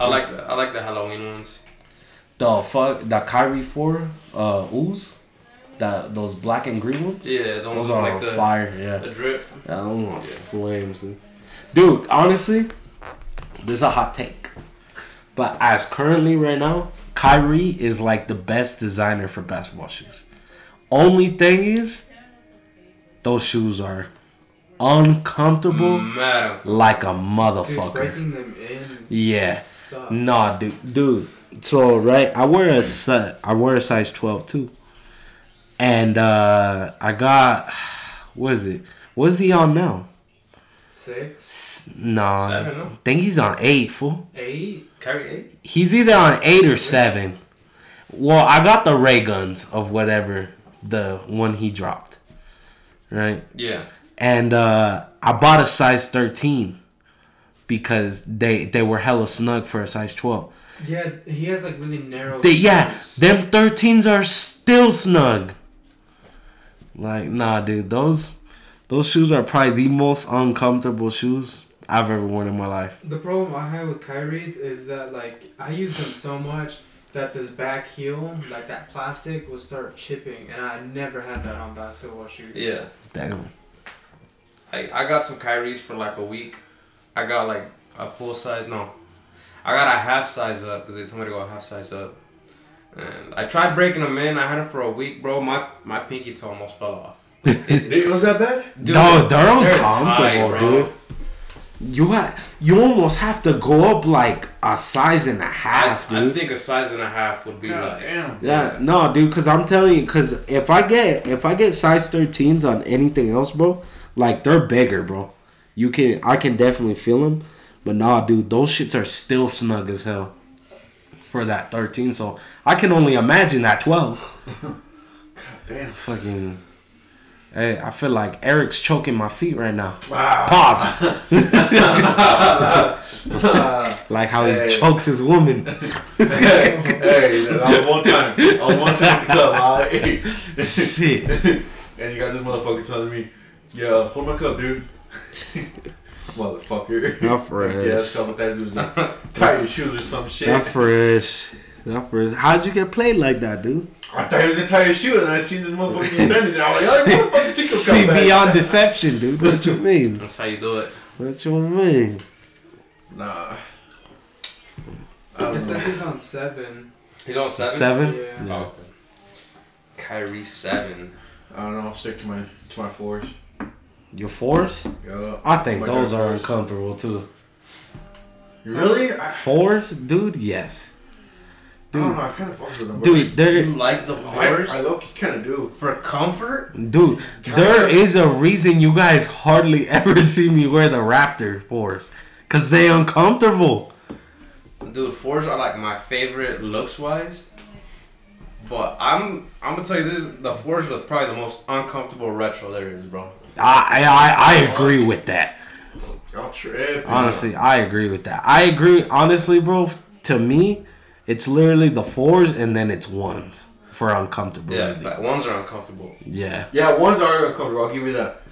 I like the I like the Halloween ones. The fuck, the Kyrie four, uh, ooze, that those black and green ones. Yeah, the ones Those are like on the fire. Yeah. the drip. Yeah, those are Yeah. flames, dude. Dude, honestly, this is a hot take. But as currently right now, Kyrie is like the best designer for basketball shoes. Only thing is, those shoes are uncomfortable Madam. like a Dude, motherfucker. breaking them in. Yeah. sucks. Nah, dude, dude. So right, I wear a size, I wear a size twelve too, and uh I got what is it? What is he on now? Six, S- Nah, Seven, no? I think he's on eight. Fool. eight. Kyrie eight. He's either on eight or seven. Well, I got the ray guns of whatever the one he dropped, right? Yeah. And uh I bought a size thirteen because they they were hella snug for a size twelve. Yeah, he has like really narrow. They, yeah, them 13s are still snug. Like, nah, dude, those those shoes are probably the most uncomfortable shoes I've ever worn in my life. The problem I have with Kyrie's is that like I use them so much, that this back heel, like that plastic, would start chipping, and I never had that on basketball shoes. Yeah. Damn. I, I got some Kyrie's for like a week. I got like a full size. No, I got a half size up because they told me to go a half size up. And I tried breaking them in. I had them for a week, bro. My my pinky toe almost fell off. It was that bad? Dude, no, they're they're uncomfortable, tight, dude. You ha- you almost have to go up like a size and a half, I dude. I think a size and a half would be God like. damn. yeah, no, dude, because I'm telling you, because if I get if I get size 13s on anything else, bro, like they're bigger, bro. You can I can definitely feel them, but nah, dude, those shits are still snug as hell for that 13. So I can only imagine that 12. Damn. Fucking. Hey, I feel like Eric's choking my feet right now. Wow. Pause. like how Hey. he chokes his woman. hey, hey, that was one time. I was one time at the club? Shit. And you got this motherfucker telling me, yeah, hold my cup, dude. Motherfucker. Not fresh. Yeah, a couple times it was like, tie your shoes or some shit. Not fresh. Not fresh. How'd you get played like that, dude? I thought he was gonna tie your shoe, and I seen this motherfucker standing there. I was like, oh, motherfucker, take your See cup back. beyond deception, dude. What you mean? That's how you do it. What you mean? Nah. I It don't says know. he's on seven. He's on seven. Seven? Yeah. Oh. Kyrie seven. I don't know. I'll stick to my to my fours. Your fours? Yeah. I think My those are fours. uncomfortable too. Really? I, Fours, dude? Yes. I don't Dude, know. I kind of fuck with them. dude, You there, like the I, fours I low kind of do. for comfort? dude, there is a reason you guys hardly ever see me wear the Raptor fours, cause they uncomfortable. Dude, fours are like my favorite looks wise. But I'm I'm gonna tell you this: the fours are probably the most uncomfortable retro there is, bro. I, I, I, I agree with that. Y'all tripping. Honestly, I agree with that. I agree. Honestly, bro, to me, it's literally the fours and then it's ones for uncomfortable. Yeah, uncomfortability. ones are uncomfortable. Yeah. Yeah, ones are uncomfortable. I'll give you that.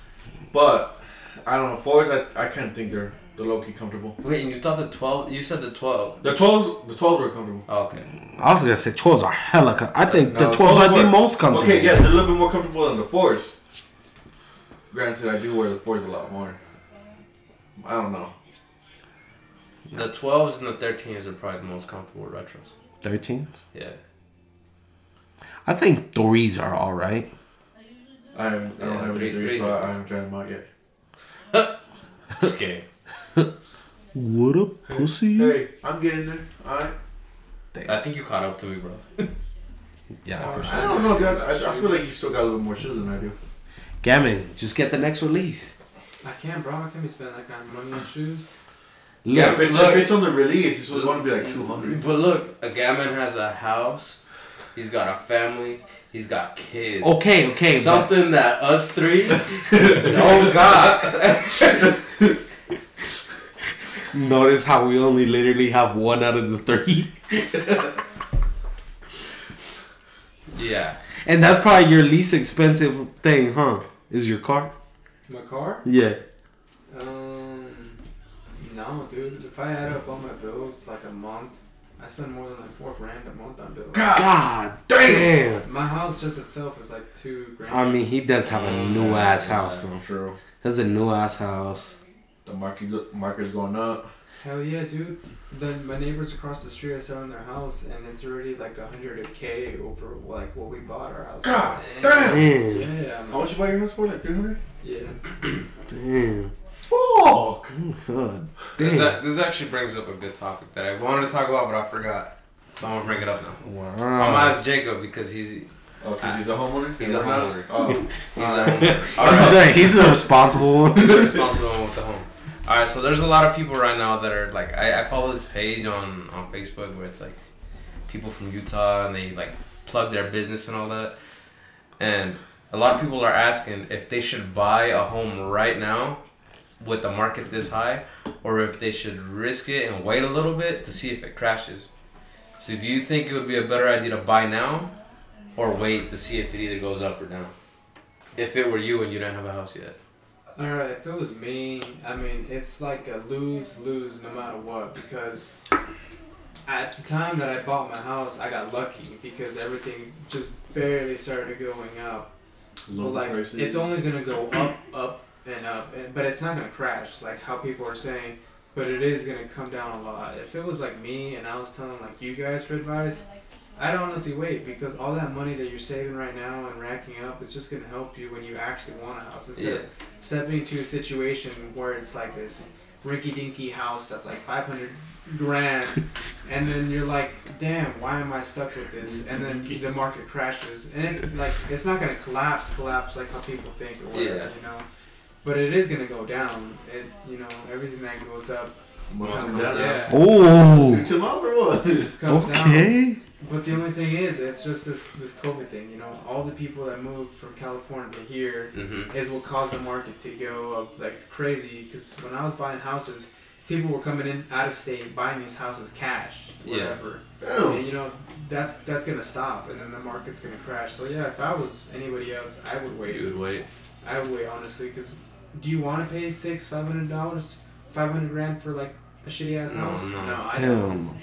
But I don't know. Fours, I I kind of think they're they're low key comfortable. Wait, and you thought the twelve? You said the twelve. The twelves, the twelves were comfortable. Oh, okay. I was gonna say twelves are hella. Com- I think No, the twelves are the most comfortable. Okay, yeah, they're a little bit more comfortable than the fours. Granted, I do wear the fours a lot more. I don't know. The twelves and the thirteens are probably the most comfortable retros. Thirteens. Yeah. I think threes are all right. I, am, I don't Yeah, have three- any three, three so I, I years. haven't tried them out yet. Just kidding. What a pussy. Hey, I'm getting there. Alright. I think you caught up to me, bro. Yeah. for sure. I don't know, dude. I, I feel like you still got a little more shoes than I do. Gammon, just get the next release. I can't, bro. I can't be spending that kind of money on shoes. Yeah, if it's, look. if it's on the release, it's going to be like 200. But look, a gammon has a house. He's got a family. He's got kids. okay, okay, but Something that us three don't oh, got. notice how we only literally have one out of the three, Yeah. and that's probably your least expensive thing, huh? Is your car? My car? Yeah. Um, no, dude. If I add up all my bills, like a month, I spend more than like four grand a month on bills. God damn. My house just itself is like two grand. I mean, he does have a new ass house though. True. That's a new ass house. The market market's going up. Hell yeah, dude. Then my neighbors across the street are selling their house, and it's already like a hundred k over like what we bought our house. God for. damn. Damn. Yeah, How much you buy your house for? Like 300? yeah. Damn. Fuck. God damn. that, this actually brings up a good topic that I wanted to talk about, but I forgot. So I'm gonna bring it up now. I'm gonna ask Jacob because he's Oh, because he's a homeowner? He's a homeowner. Oh. he's Alright. a homeowner. He's Alright. a, he's a responsible one. He's the responsible one with the home. Alright, so there's a lot of people right now that are like I, I follow this page on, on Facebook where it's like people from Utah and they like plug their business and all that. And a lot of people are asking if they should buy a home right now with the market this high or if they should risk it and wait a little bit to see if it crashes. So do you think it would be a better idea to buy now or wait to see if it either goes up or down? If it were you and you didn't have a house yet. Alright, if it was me, I mean, it's like a lose lose no matter what because at the time that I bought my house, I got lucky because everything just barely started going up. Well, Local like prices. it's only gonna go up, up, and up, and, but it's not gonna crash like how people are saying. But it is gonna come down a lot. If it was like me and I was telling like you guys for advice, I'd honestly wait because all that money that you're saving right now and racking up is just gonna help you when you actually want a house instead Yeah. of stepping into a situation where it's like this rinky-dinky house that's like 500 grand and then you're like damn why am i stuck with this and then the market crashes and it's like it's not going to collapse collapse like how people think or whatever Yeah. you know but it is going to go down it you know everything that goes up Most Comes comes down. yeah Oh. Two miles or what? comes down Okay. But the only thing is it's just this this covid thing you know all the people that moved from california to here Mm-hmm. is what caused the market to go up like crazy. Because when I was buying houses, people were coming in out of state buying these houses cash, whatever. Damn. And you know that's that's gonna stop, and then the market's gonna crash. So yeah, if I was anybody else, I would wait. You would wait. I would wait honestly, because do you want to pay six, five hundred dollars, five hundred grand for like a shitty ass No, house? no. I don't. no.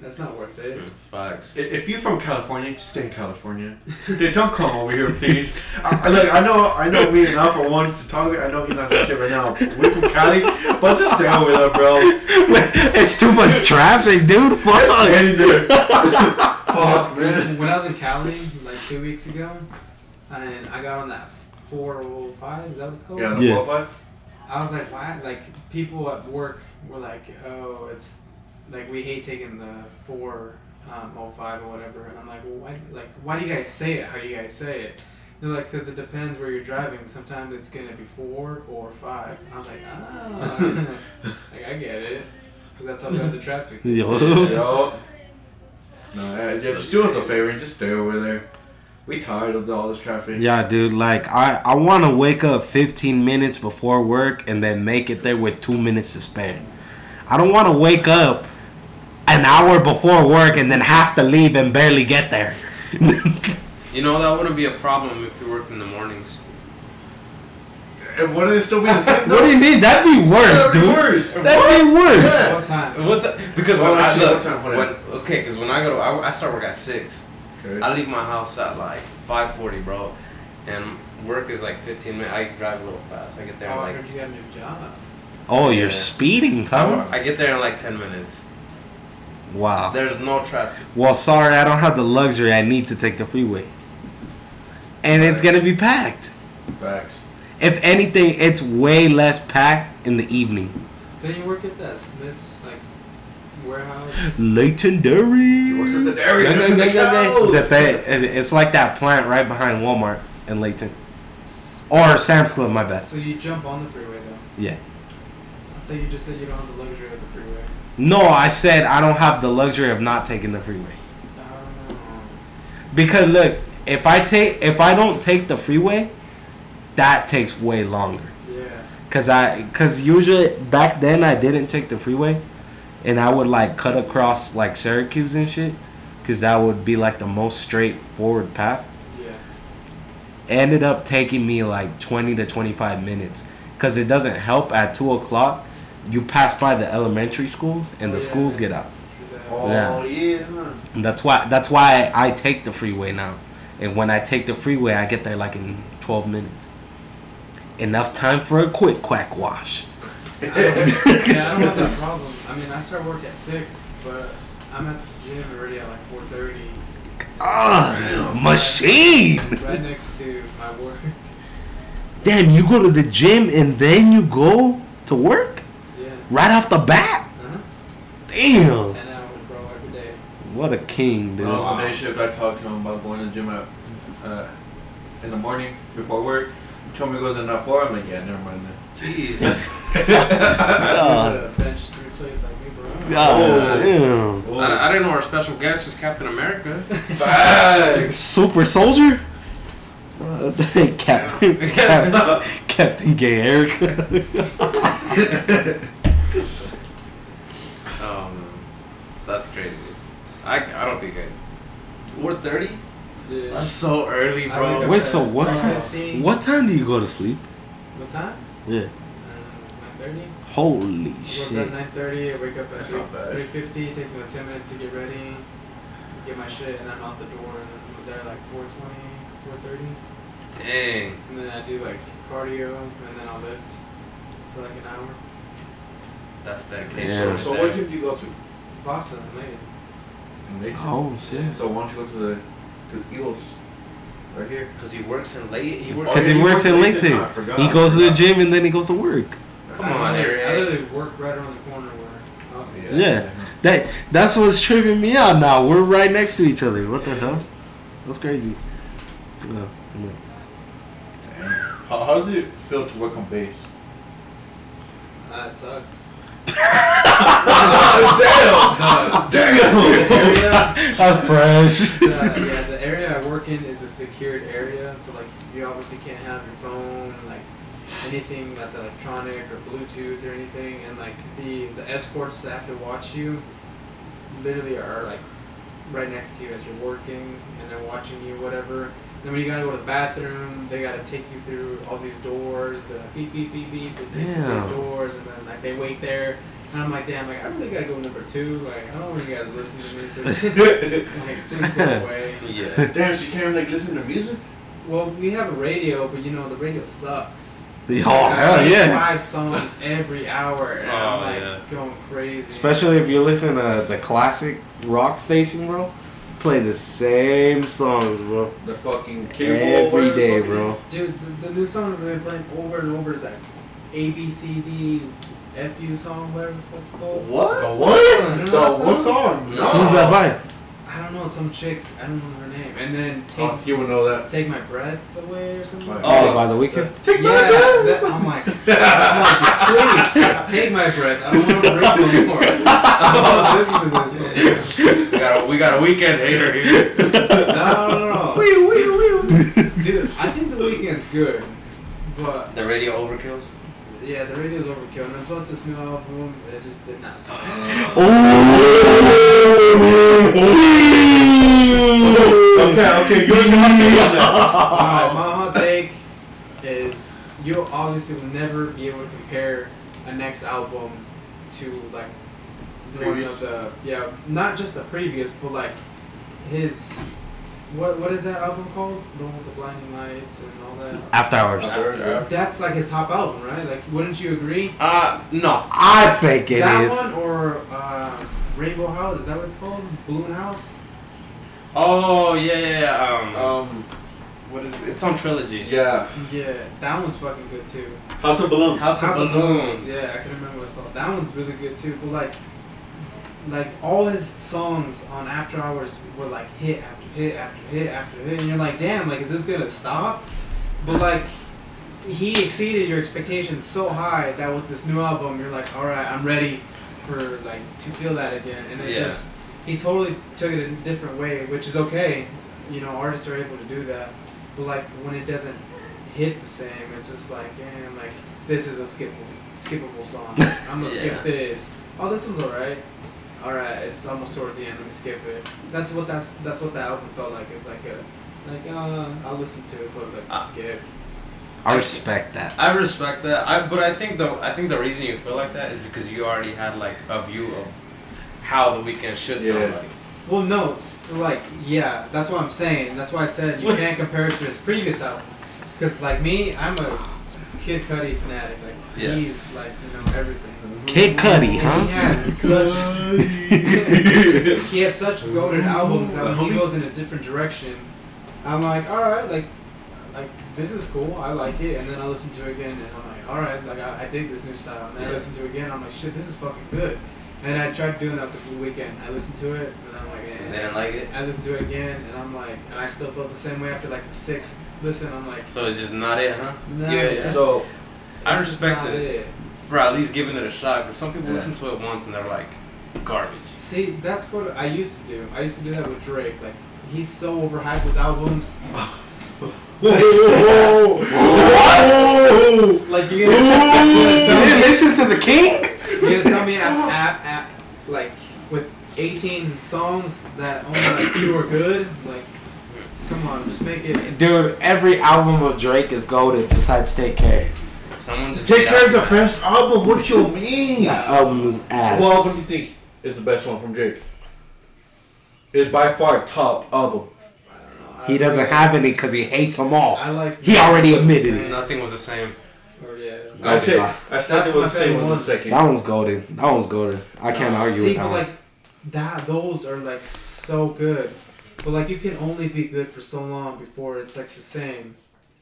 That's not worth it. Mm, Facts. If you're from California, just stay in California. Dude, don't come over here, please. I, I- look, I know, I know, me and Alpha want to talk. I know he's not saying shit right now. We're from Cali, but just stay over there, bro. it's too much traffic, dude. Fuck. Stay there. Fuck, Fuck, man. man. When I was in Cali like two weeks ago, and I got on that 405, is that what it's called? Yeah, the Yeah. 405? I was like, why? Like, people at work were like, oh, it's like we hate taking the 405 or whatever. And I'm like, well, why? Like, why do you guys say it? How do you guys say it? They're like, because it depends where you're driving. Sometimes it's gonna be four or five. I was like, ah, like I get it, because that's how bad the traffic. is. Yo. Yo. No, yeah, yeah, just do us a favor and just stay over there. We tired of all this traffic. Yeah, dude. Like, I, I want to wake up 15 minutes before work and then make it there with two minutes to spare. I don't want to wake up an hour before work and then have to leave and barely get there. You know that wouldn't be a problem if you worked in the mornings. And wouldn't it still be the same? what do you mean? That'd be worse, That'd be dude. worse. That'd be worse. What time? What's up? Because Well, when I actually, look, what time- what when, okay, because when I go to, I, I start work at six. Okay. I leave my house at like five forty, bro, and work is like fifteen minutes. I drive a little fast. I get there Oh, in I like heard you got a new job. Oh, you're Yeah. speeding, I, huh? I get there in like ten minutes. Wow. There's no traffic. Well, sorry, I don't have the luxury. I need to take the freeway. And it's going to be packed. Facts. If anything, it's way less packed in the evening. Don't you work at that Smith's like warehouse? Legendary. Works at the dairy. Yeah, yeah, yeah, yeah, yeah. The ba- it- It's like that plant right behind Walmart in Layton. Or Sam's Club, my bad. So you jump on the freeway though. Yeah. I thought you just said you don't have the luxury of the freeway. No, I said I don't have the luxury of not taking the freeway. Because look, if I take if I don't take the freeway, that takes way longer. Yeah. Cause I, cause usually back then I didn't take the freeway, and I would like cut across like Syracuse and shit, cause that would be like the most straightforward path. Yeah. Ended up taking me like twenty to twenty five minutes, cause it doesn't help at two o'clock. You pass by the elementary schools and the Oh, yeah. schools get out. Oh, Yeah. yeah. huh. And that's why that's why I take the freeway now. And when I take the freeway, I get there like in twelve minutes. Enough time for a quick quack wash. I yeah, I don't have that problem. I mean, I start work at six, but I'm at the gym already at like four thirty, Ah, machine. right next to my work. Damn, you go to the gym and then you go to work. Right off the bat. Uh-huh. Damn, Ten hours, bro, every day. what a king, dude. When I was on day shift, I talked to him about going to the gym at, uh, in the morning before work. He told me he goes in at 4. I'm like, yeah, never mind then. Jeez. God, bench three plates like me, bro. God, damn. I, I didn't know our special guest was Captain America. Facts. Super soldier. Uh, Captain, Captain, Captain Gay Erica. Oh man, that's crazy. I, I don't think I. Four thirty? Yeah. That's so early, bro. Wait, so what time? 4:15. What time do you go to sleep? What time? Yeah. I don't know. My thirty. Holy Work shit. at nine thirty. I wake up at That's not bad. three fifty. Takes me like ten minutes to get ready, get my shit, and I'm out the door. And then I'm there like 4:20, 4:30. Dang. And then I do like cardio, and then I'll lift for like an hour. That's dedication. Yeah. So, so what gym do you go to? Boston, late. In Layton? Oh shit. So why don't you go to the to Eagles? Right here. Cause he works in late. He works. Because yeah, he you works work in Layton. Layton. I forgot. He goes to the gym and then he goes to work. Come I on, literally- Eric. I literally work right around the corner where. Oh, Yeah. yeah. That that's what's tripping me out now. We're right next to each other. What the hell? That's crazy. Yeah. yeah. How, how does it feel to work on base? That sucks. Damn! damn! area, That's fresh. the, yeah, the area I work in is a secured area, so like you obviously can't have your phone, like anything that's electronic or Bluetooth or anything, and like the the escorts that have to watch you, literally are like right next to you as you're working, and they're watching you, whatever. Then when you gotta go to the bathroom, they gotta take you through all these doors, the beep beep beep beep, they take you through these doors, and then like they wait there. And I'm like, damn, like I really gotta go number two. Like I don't want you guys listening to me. So like, please go away. Yeah. Damn, so you can't like listen to music? Well, we have a radio, but you know the radio sucks. Oh hell Like, yeah. Five songs every hour, and Oh, I'm like yeah. going crazy. Especially if you listen to the classic rock station, bro. Play the same songs, bro. The fucking cable. Every whatever day, the bro. Dude, the, the new song that they're playing over and over is that A B C D F U song, whatever it's called. What? The what? You know The what song? song? No. Who's that by? I don't know, some chick. I don't know her name. And then oh, take Oh, you would know that. take my breath away or something. Oh, Oh, by the Weeknd. Take Yeah, that, I'm like, I'm like, please take my breath. I don't want to breathe no more. I don't want to listen to this. no more. we got a, we got a Weeknd hater here. No, no, no. Dude, I think the Weeknd's good, but The radio overkills. Yeah, the radio's overkill. And plus, this new album, it just did not suck. Oh! Okay, okay, give us your hot take on that. Alright, my hot take is you obviously will never be able to compare a next album to like one Previous. of the yeah, not just the previous, but like his what what is that album called? The one with the blinding lights and all that. After hours. After- That's like his top album, right? Like, wouldn't you agree? Uh, no. I think it is. that one or uh, Rainbow House? Is that what it's called? Balloon House? Oh yeah, yeah, yeah. Um, Um, what is it? It's on Trilogy. yeah. Yeah, that one's fucking good too. House of Balloons. House of Balloons. Yeah, I can remember what it's called. That one's really good too. But like, like all his songs on After Hours were like hit after hit after hit after hit, and you're like, damn, like is this gonna stop? But like, he exceeded your expectations so high that with this new album, you're like, all right, I'm ready for like to feel that again, and it Yeah. just he totally took it in a different way, which is okay. You know, artists are able to do that. But like when it doesn't hit the same, it's just like, damn, like this is a skippable, skippable song. I'm gonna Yeah. skip this. Oh, this one's alright. Alright, it's almost towards the end. Let me skip it. That's what that's that's what the album felt like. It's like a like uh, I'll listen to it, but like Ah. skip. I respect that. I respect that. I but I think the I think the reason you feel like that is because you already had like a view of how the Weeknd should sound like. Well, no, it's like yeah, that's what I'm saying. That's why I said you can't compare it to his previous album. Cause like me, I'm a Kid Cudi fanatic. Like Yeah. he's like you know everything. Kid Cudi, He huh? has such he has such golden albums that when he goes in a different direction, I'm like, all right, like, like this is cool. I like it, and then I listen to it again, and I'm like, all right, like I, I dig this new style. And then I listen to it again, I'm like, shit, this is fucking good. And I tried doing that the Weeknd. I listened to it, and I'm like, eh. They didn't like it. I listened to it again, and I'm like, and I still felt the same way after like the sixth listen. I'm like, So it's just not it, huh? No, yeah, yeah. just- So, I respect not it. For at least giving it a shot. Cause some people Yeah. listen to it once and they're like, garbage. See, that's what I used to do. I used to do that with Drake. Like, he's so overhyped with albums. What? Like, you're gonna, you're gonna tell didn't me, listen to the king? you're gonna tell me at, at, at, like, with 18 songs that only like two are good? Like, come on, just make it. Dude, every album of Drake is golden besides Take Care. Someone just Take Care is the that. best album. What you mean? That album is ass. What album do you think is the best one from Drake? It's by far top album. he doesn't have any because he hates them all. I like. He already admitted it. Nothing was the same. Or, yeah. I said I said That's it was my the same favorite one one. the second. That one's golden. That one's golden. I can't argue See, with that but one. like that, those are like so good. But like you can only be good for so long before it's like the same.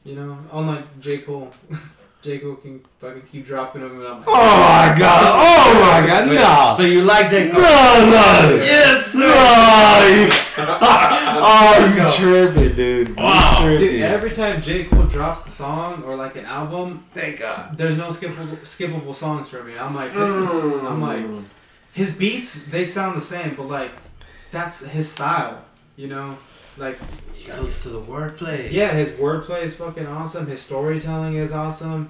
You know, unlike J Cole. J Cole can fucking keep dropping them, and I'm like, oh my god! Oh my god! Wait, No! So you like J. No! Cole? No! Yes, sir. No! oh, you tripping, dude? Wow. You Dude, tripping. every time J Cole drops a song or like an album, Thank God. there's no skippable skippable songs for me. I'm like, this is. I'm like, mm. his beats they sound the same, but like, that's his style. You know, like You gotta listen to the wordplay. Yeah, his wordplay is fucking awesome. His storytelling is awesome.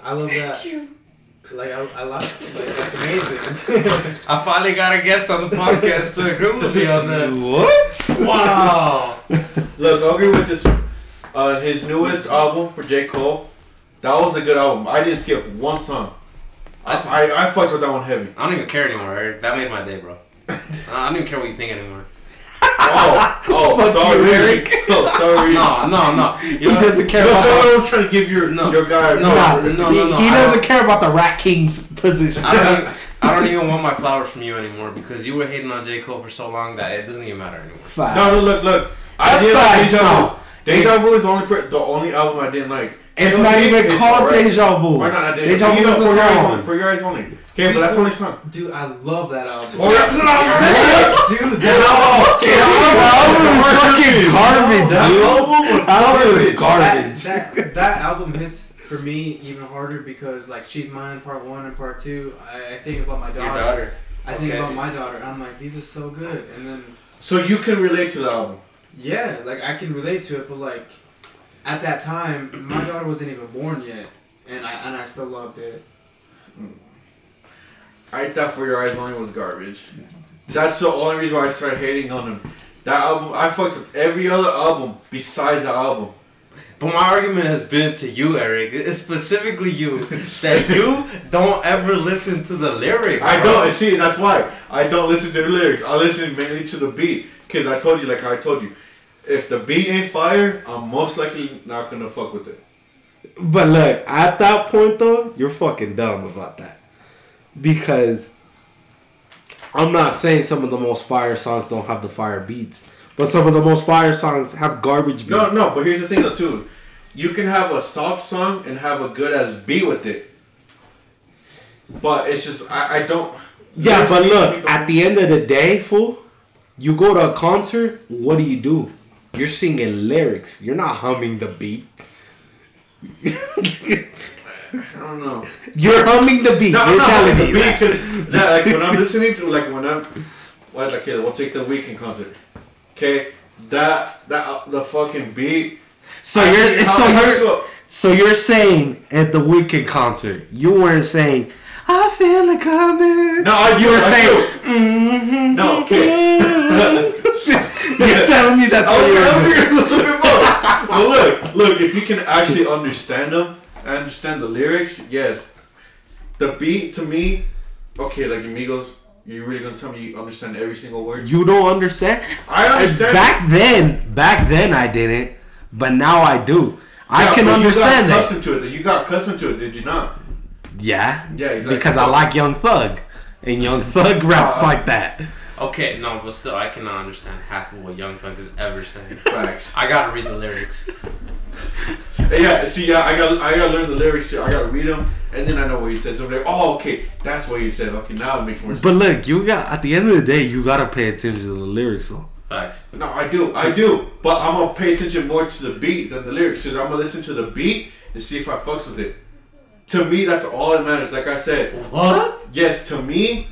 I love that. Like I, I love like that's amazing. I finally got a guest on the podcast to agree with me on that. What? Wow. Look, I'll agree with this. Uh, his newest album for J Cole, that was a good album. I didn't skip one song. I, I I fucked with that one heavy. I don't even care anymore, Eric. That made my day, bro. I don't even care what you think anymore. Oh, oh, Fuck sorry, you, Eric. Oh, sorry. No, no, no. He doesn't care No, about. someone was trying to give your No. your guy. No, Nah, no, no, he, no, he doesn't care about the Rat King's position. I don't, even, I don't even want my flowers from you anymore because you were hating on J. Cole for so long that it doesn't even matter anymore. Facts. No, no, look, look. I That's did like facts, Deja no. Vu. Deja Vu is the only the only album I didn't like. It's You know, not even it's called alright. Deja Vu. Why not? Deja Vu is for your eyes only. song. For your eyes only. Okay, but that's the only song. Dude, I love that album. Oh, for your- Dude, that That album is fucking garbage, That dude. album was That album is garbage. garbage. that, that, that album hits for me even harder because like she's mine part one and part two. I, I think about my daughter. Your daughter. daughter. I think Okay. about my daughter. I'm like, these are so good. And then So you can relate to the album. yeah, like I can relate to it, but like at that time, my daughter wasn't even born yet, and I and I still loved it. I thought For Your Eyes Only was garbage. That's the only reason why I started hating on him. That album, I fucked with every other album besides that album. But my argument has been to you, Eric. It's specifically you that you don't ever listen to the lyrics. I bro. don't. I see, that's why I don't listen to the lyrics. I listen mainly to the beat. Cause I told you, like I told you, if the beat ain't fire, I'm most likely not gonna fuck with it. But look, at that point though, you're fucking dumb about that. Because I'm not saying some of the most fire songs don't have the fire beats, but some of the most fire songs have garbage beats. No, no. But here's the thing, though, too. You can have a soft song and have a good ass beat with it. But it's just I, I don't. Yeah, but look, at the end of the day, fool, you go to a concert, what do you do? You're singing lyrics. You're not humming the beat. I don't know. You're humming the beat. No, You're telling me the that. that, like when I'm listening to like when I'm what like okay, we'll take the Weeknd concert. Okay, that that uh, the fucking beat. So I you're so you're so you're saying at the Weeknd concert, you weren't saying I feel it coming. No, I you were I saying. "Mhm, No, okay. you're telling me that's I what you're doing. be a little bit more. But look, look, if you can actually understand them, and understand the lyrics, yes. The beat to me, okay, like Amigos, you really gonna tell me you understand every single word? You don't understand. I understand. Back then, back then I didn't, but now I do. I Yeah, can understand You got that. accustomed to it. You got accustomed to it, did you not? Yeah, Yeah, exactly. because I like Young Thug, and Young Thug raps Uh, like that. Okay, no, but still, I cannot understand half of what Young Thug is ever saying. Facts. I gotta read the lyrics. Yeah, see, yeah, I got, I got to learn the lyrics too. I got to read them, and then I know what he says. So I'm like, oh, okay, that's what he said. Okay, now it makes more sense. But look, you got at the end of the day, you gotta pay attention to the lyrics. though. Facts. No, I do, I do, but I'm gonna pay attention more to the beat than the lyrics. Cause I'm gonna listen to the beat and see if I fucks with it. To me, that's all that matters. Like I said, What? yes, to me,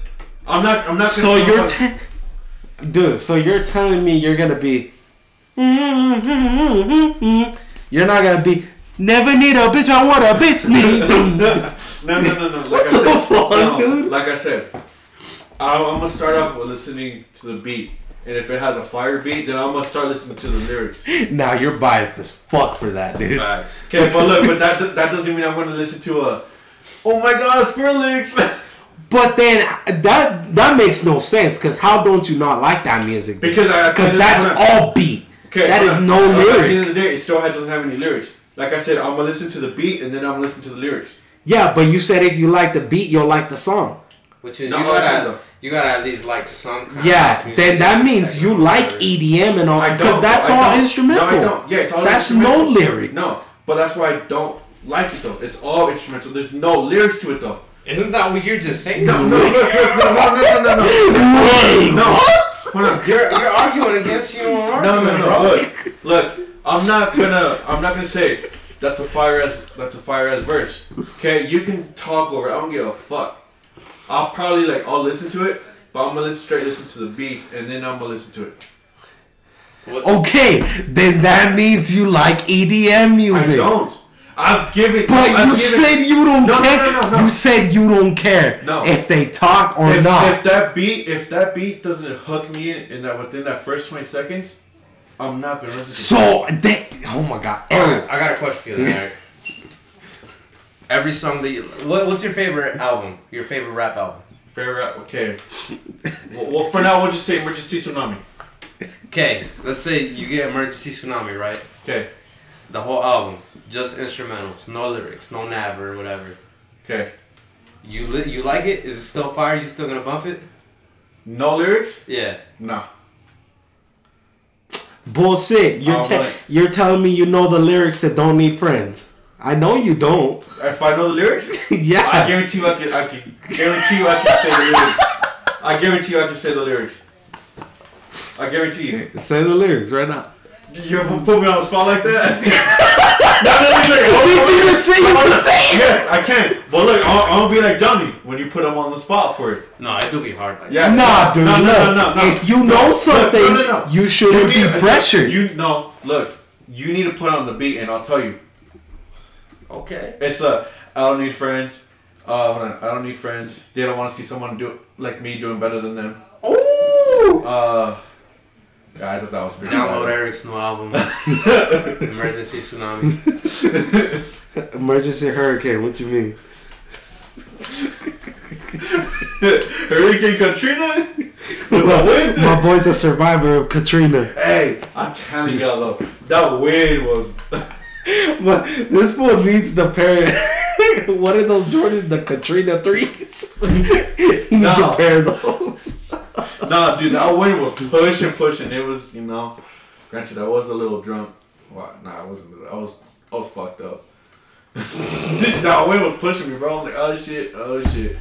I'm not, I'm not. So you're, te- dude. So you're telling me you're gonna be, you're not gonna be. Never need a bitch. I want a bitch. Need. no, no, no, no. Like What I the said, fuck, no, dude? Like I said, I, I'm gonna start off with listening to the beat. and if it has a fire beat, then I'm gonna start listening to the lyrics. Now you're biased as fuck for that, dude. Okay, but look, but that that doesn't mean I'm gonna listen to a. Oh my God, Skrillex! But then that that makes no sense because how don't you not like that music? dude? Because because I- that's I- all beat. Okay, that hold is on. no Uh, At the end of the day, it still doesn't have any lyrics. Like I said, I'm gonna listen to the beat and then I'm gonna listen to the lyrics. Yeah, but you said if you like the beat, you'll like the song. Which is No, you all the time, gotta though. you gotta at least like some kind Yeah, house music, then that means you like whatever. EDM and all I because that's all instrumental. No, I don't. Yeah, it's all That's instrumental. no lyrics. No, but that's why I don't like it though. It's all instrumental. There's no lyrics to it though. Isn't that what you're just saying? No, no, look, look, no, no, no, no, no, no. Wait, No. what? Hold on. You're you're arguing against your own No, argument, no, bro. no. Look, look. I'm not gonna. I'm not gonna say that's a fire as that's a fire as verse. Okay, you can talk over. it. I don't give a fuck. I'll probably like I'll listen to it, but I'm gonna straight listen to the beats and then I'm gonna listen to it. Okay, then that means you like EDM music. I don't. I've given. But I've you given- said you don't No, no, care. no, no, no. You said you don't care No. if they talk or if, not. if that beat if that beat doesn't hook me in, in that within that first 20 seconds, I'm not gonna listen. so they, oh my god, Eric. I got a question for you, then, Eric. Every song that you, what, what's your favorite album? Your favorite rap album? Fair rap. Okay. well, well, for now we'll just say emergency tsunami. Okay, let's say you get Emergency Tsunami, right? Okay. The whole album, just instrumentals, no lyrics, no nav or whatever. Okay. You li- you like it? Is it still fire? You still gonna bump it? No lyrics? Yeah. Nah. Bullshit. You're Oh, te- but- you're telling me you know the lyrics that don't need friends. I know you don't. If I know the lyrics, yeah. I yeah. guarantee you I can. I can guarantee you I can say the lyrics. I guarantee you I can say the lyrics. I guarantee you. Say the lyrics right now. You ever put me on the spot like that? no, no, no, no. Did you just say you can say it? Yes, I can. But look, I'm, I'm gonna be like Johnny when you put him on the spot for it. No, it do be hard. Like Yeah. Nah, dude. No, no, look, no, no, no. If you No, know something, no, no, no. you shouldn't You be need- pressured. You no, look. You need to put on the beat, and I'll tell you. Okay. It's a. I don't need friends. Uh, hold on. I don't need friends. They don't want to see someone do like me doing better than them. Ooh. Uh, guys, I thought that was pretty. Download. Eric's new album, Emergency Tsunami. Emergency hurricane. What you mean? Hurricane Katrina. Wind. My boy's a survivor of Katrina. Hey, I'm telling y'all though, that wind was. But this fool needs the pair. what are those Jordan? The Katrina threes. he needs No. a pair of those. Nah, dude, that wind was pushing, pushing. It was, you know. Granted, I was a little drunk. Well, nah, I wasn't. I was, I was fucked up. that wind was pushing me, bro. I was like, oh shit, oh shit.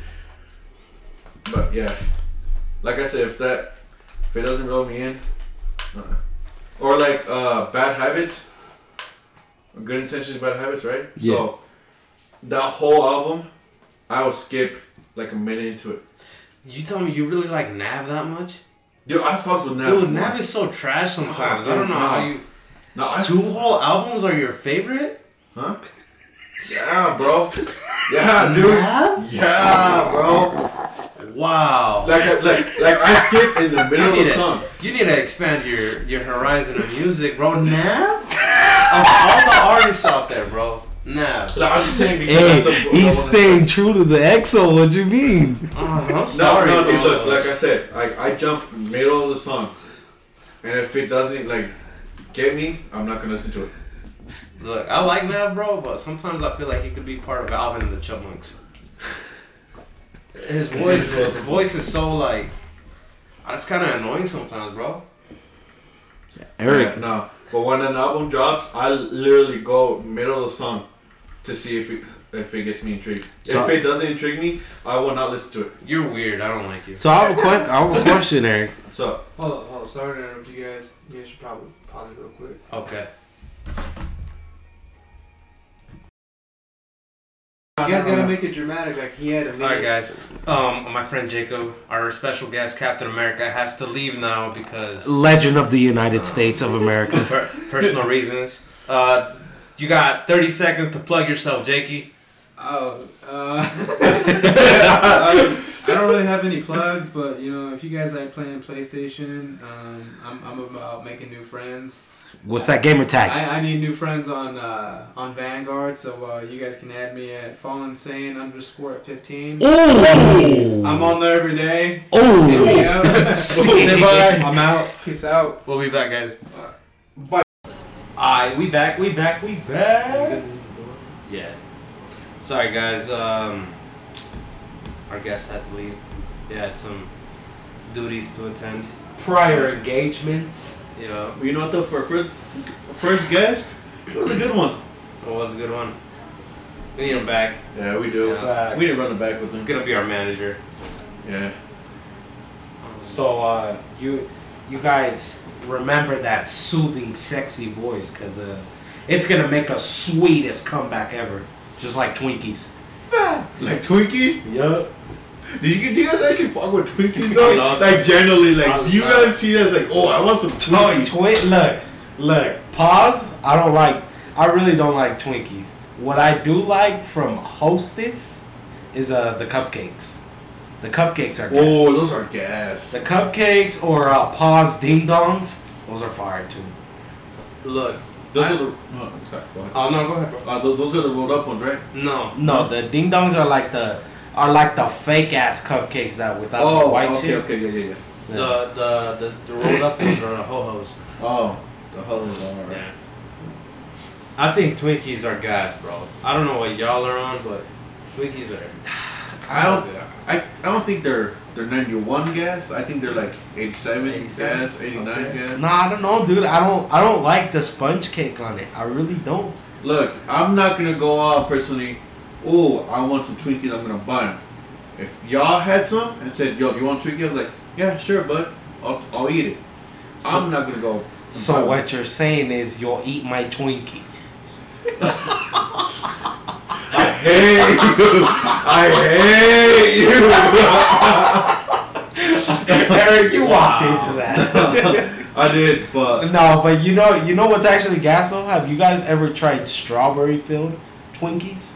But yeah, like I said, if that, if it doesn't roll me in, uh or like uh, bad habits, good intentions, bad habits, right? Yeah. So that whole album, I will skip like a minute into it. You tell me you really like Nav that much? Dude, I fucked with Nav. Dude, Nav is so trash sometimes. I don't know No. how you. No, I Two whole albums are your favorite? Huh? Yeah, bro. Yeah, dude. Nav? Yeah, bro. Wow. Like, I- like, like I skip in the middle of the song. You need to expand your your horizon of music, bro. Nav? of all the artists out there, bro. Nav. Like, I'm just saying because Hey, that's a, he's staying true to the EXO. What you mean? Oh, I'm sorry, no, dude. bro. Look, like I said, I I jump middle of the song, and if it doesn't like get me, I'm not gonna listen to it. Look, I like Nav, bro, but sometimes I feel like he could be part of Alvin and the Chipmunks. His voice, his voice is so like, it's kind of annoying sometimes, bro. Eric, Yeah, no. But when an album drops, I literally go middle of the song to see if it if it gets me intrigued. So- if it doesn't intrigue me, I will not listen to it. You're weird. I don't like you. so I have a que- I have a question, Eric. So Hold up, hold up. Sorry to interrupt you guys. You guys should probably pause it real quick. Okay. You guys gotta make it dramatic, like he had a All right, guys. Um, my friend Jacob, our special guest, Captain America, has to leave now because Legend of the United States of America. per- personal reasons. Uh, you got 30 seconds to plug yourself, Jakey. Oh, uh, I don't really have any plugs, but you know, if you guys like playing PlayStation, um, I'm, I'm about making new friends. What's that gamer tag? I, I need new friends on uh, on Vanguard, so uh, you guys can add me at Fallen Sane underscore at 15. Oh, I'm on there every day. Hit me Oh, up. Say bye. I'm out. Peace out. We'll be back, guys. Bye. Alright, we back, we back, we back. Yeah. Sorry, guys. Um, our guest had to leave. He had some duties to attend. prior engagements. Yeah, You know what though? For a first first guest, it was a good one. it was a good one. We need him back. Yeah, we do. Facts. We didn't run it back with him. He's him. gonna be our manager. Yeah. So uh, you you guys remember that soothing, sexy voice, cause uh, it's gonna make a sweetest comeback ever, just like Twinkies. Like Twinkies? Yup. Did you, do you guys actually fuck with Twinkies I though? love- like generally, I like do you guys see that as like, oh, I want some No, Twinkies? twi- look, look. Pause. I don't like. I really don't like Twinkies. What I do like from Hostess is uh the cupcakes. The cupcakes are. oh, gas. those are gas. The cupcakes or uh, Paws Ding Dongs, those are fire too. Look. Those I- are the. Oh, sorry, go ahead. Oh no, go ahead, bro. Uh, those, those are the rolled up ones, right? No. No, the Ding Dongs are like the are like the fake ass cupcakes that without the white Oh, okay, shit. okay, yeah, yeah, yeah. Yeah. The the the, the rolled up ones are the ho hos. Oh, the hose are. Yeah. I think Twinkies are gas, bro. I don't know what y'all are on, but Twinkies are. I don't. I, I don't think they're they're 91 gas. I think they're like 87, 87? gas, 89 Okay. gas. Nah, I don't know, dude. I don't I don't like the sponge cake on it. I really don't. Look, I'm not gonna go out personally. Oh, I want some Twinkies. I'm gonna buy them. If y'all had some and said, "Yo, do you want Twinkies?" I'm like, "Yeah, sure, bud. I'll, I'll eat it." So- I'm not gonna go. and buy So one. what you're saying is you'll eat my Twinkie. I hate you. I hate you. Eric, you walked Wow. into that. I did, but no, but you know you know what's actually gas though? Have you guys ever tried strawberry filled Twinkies?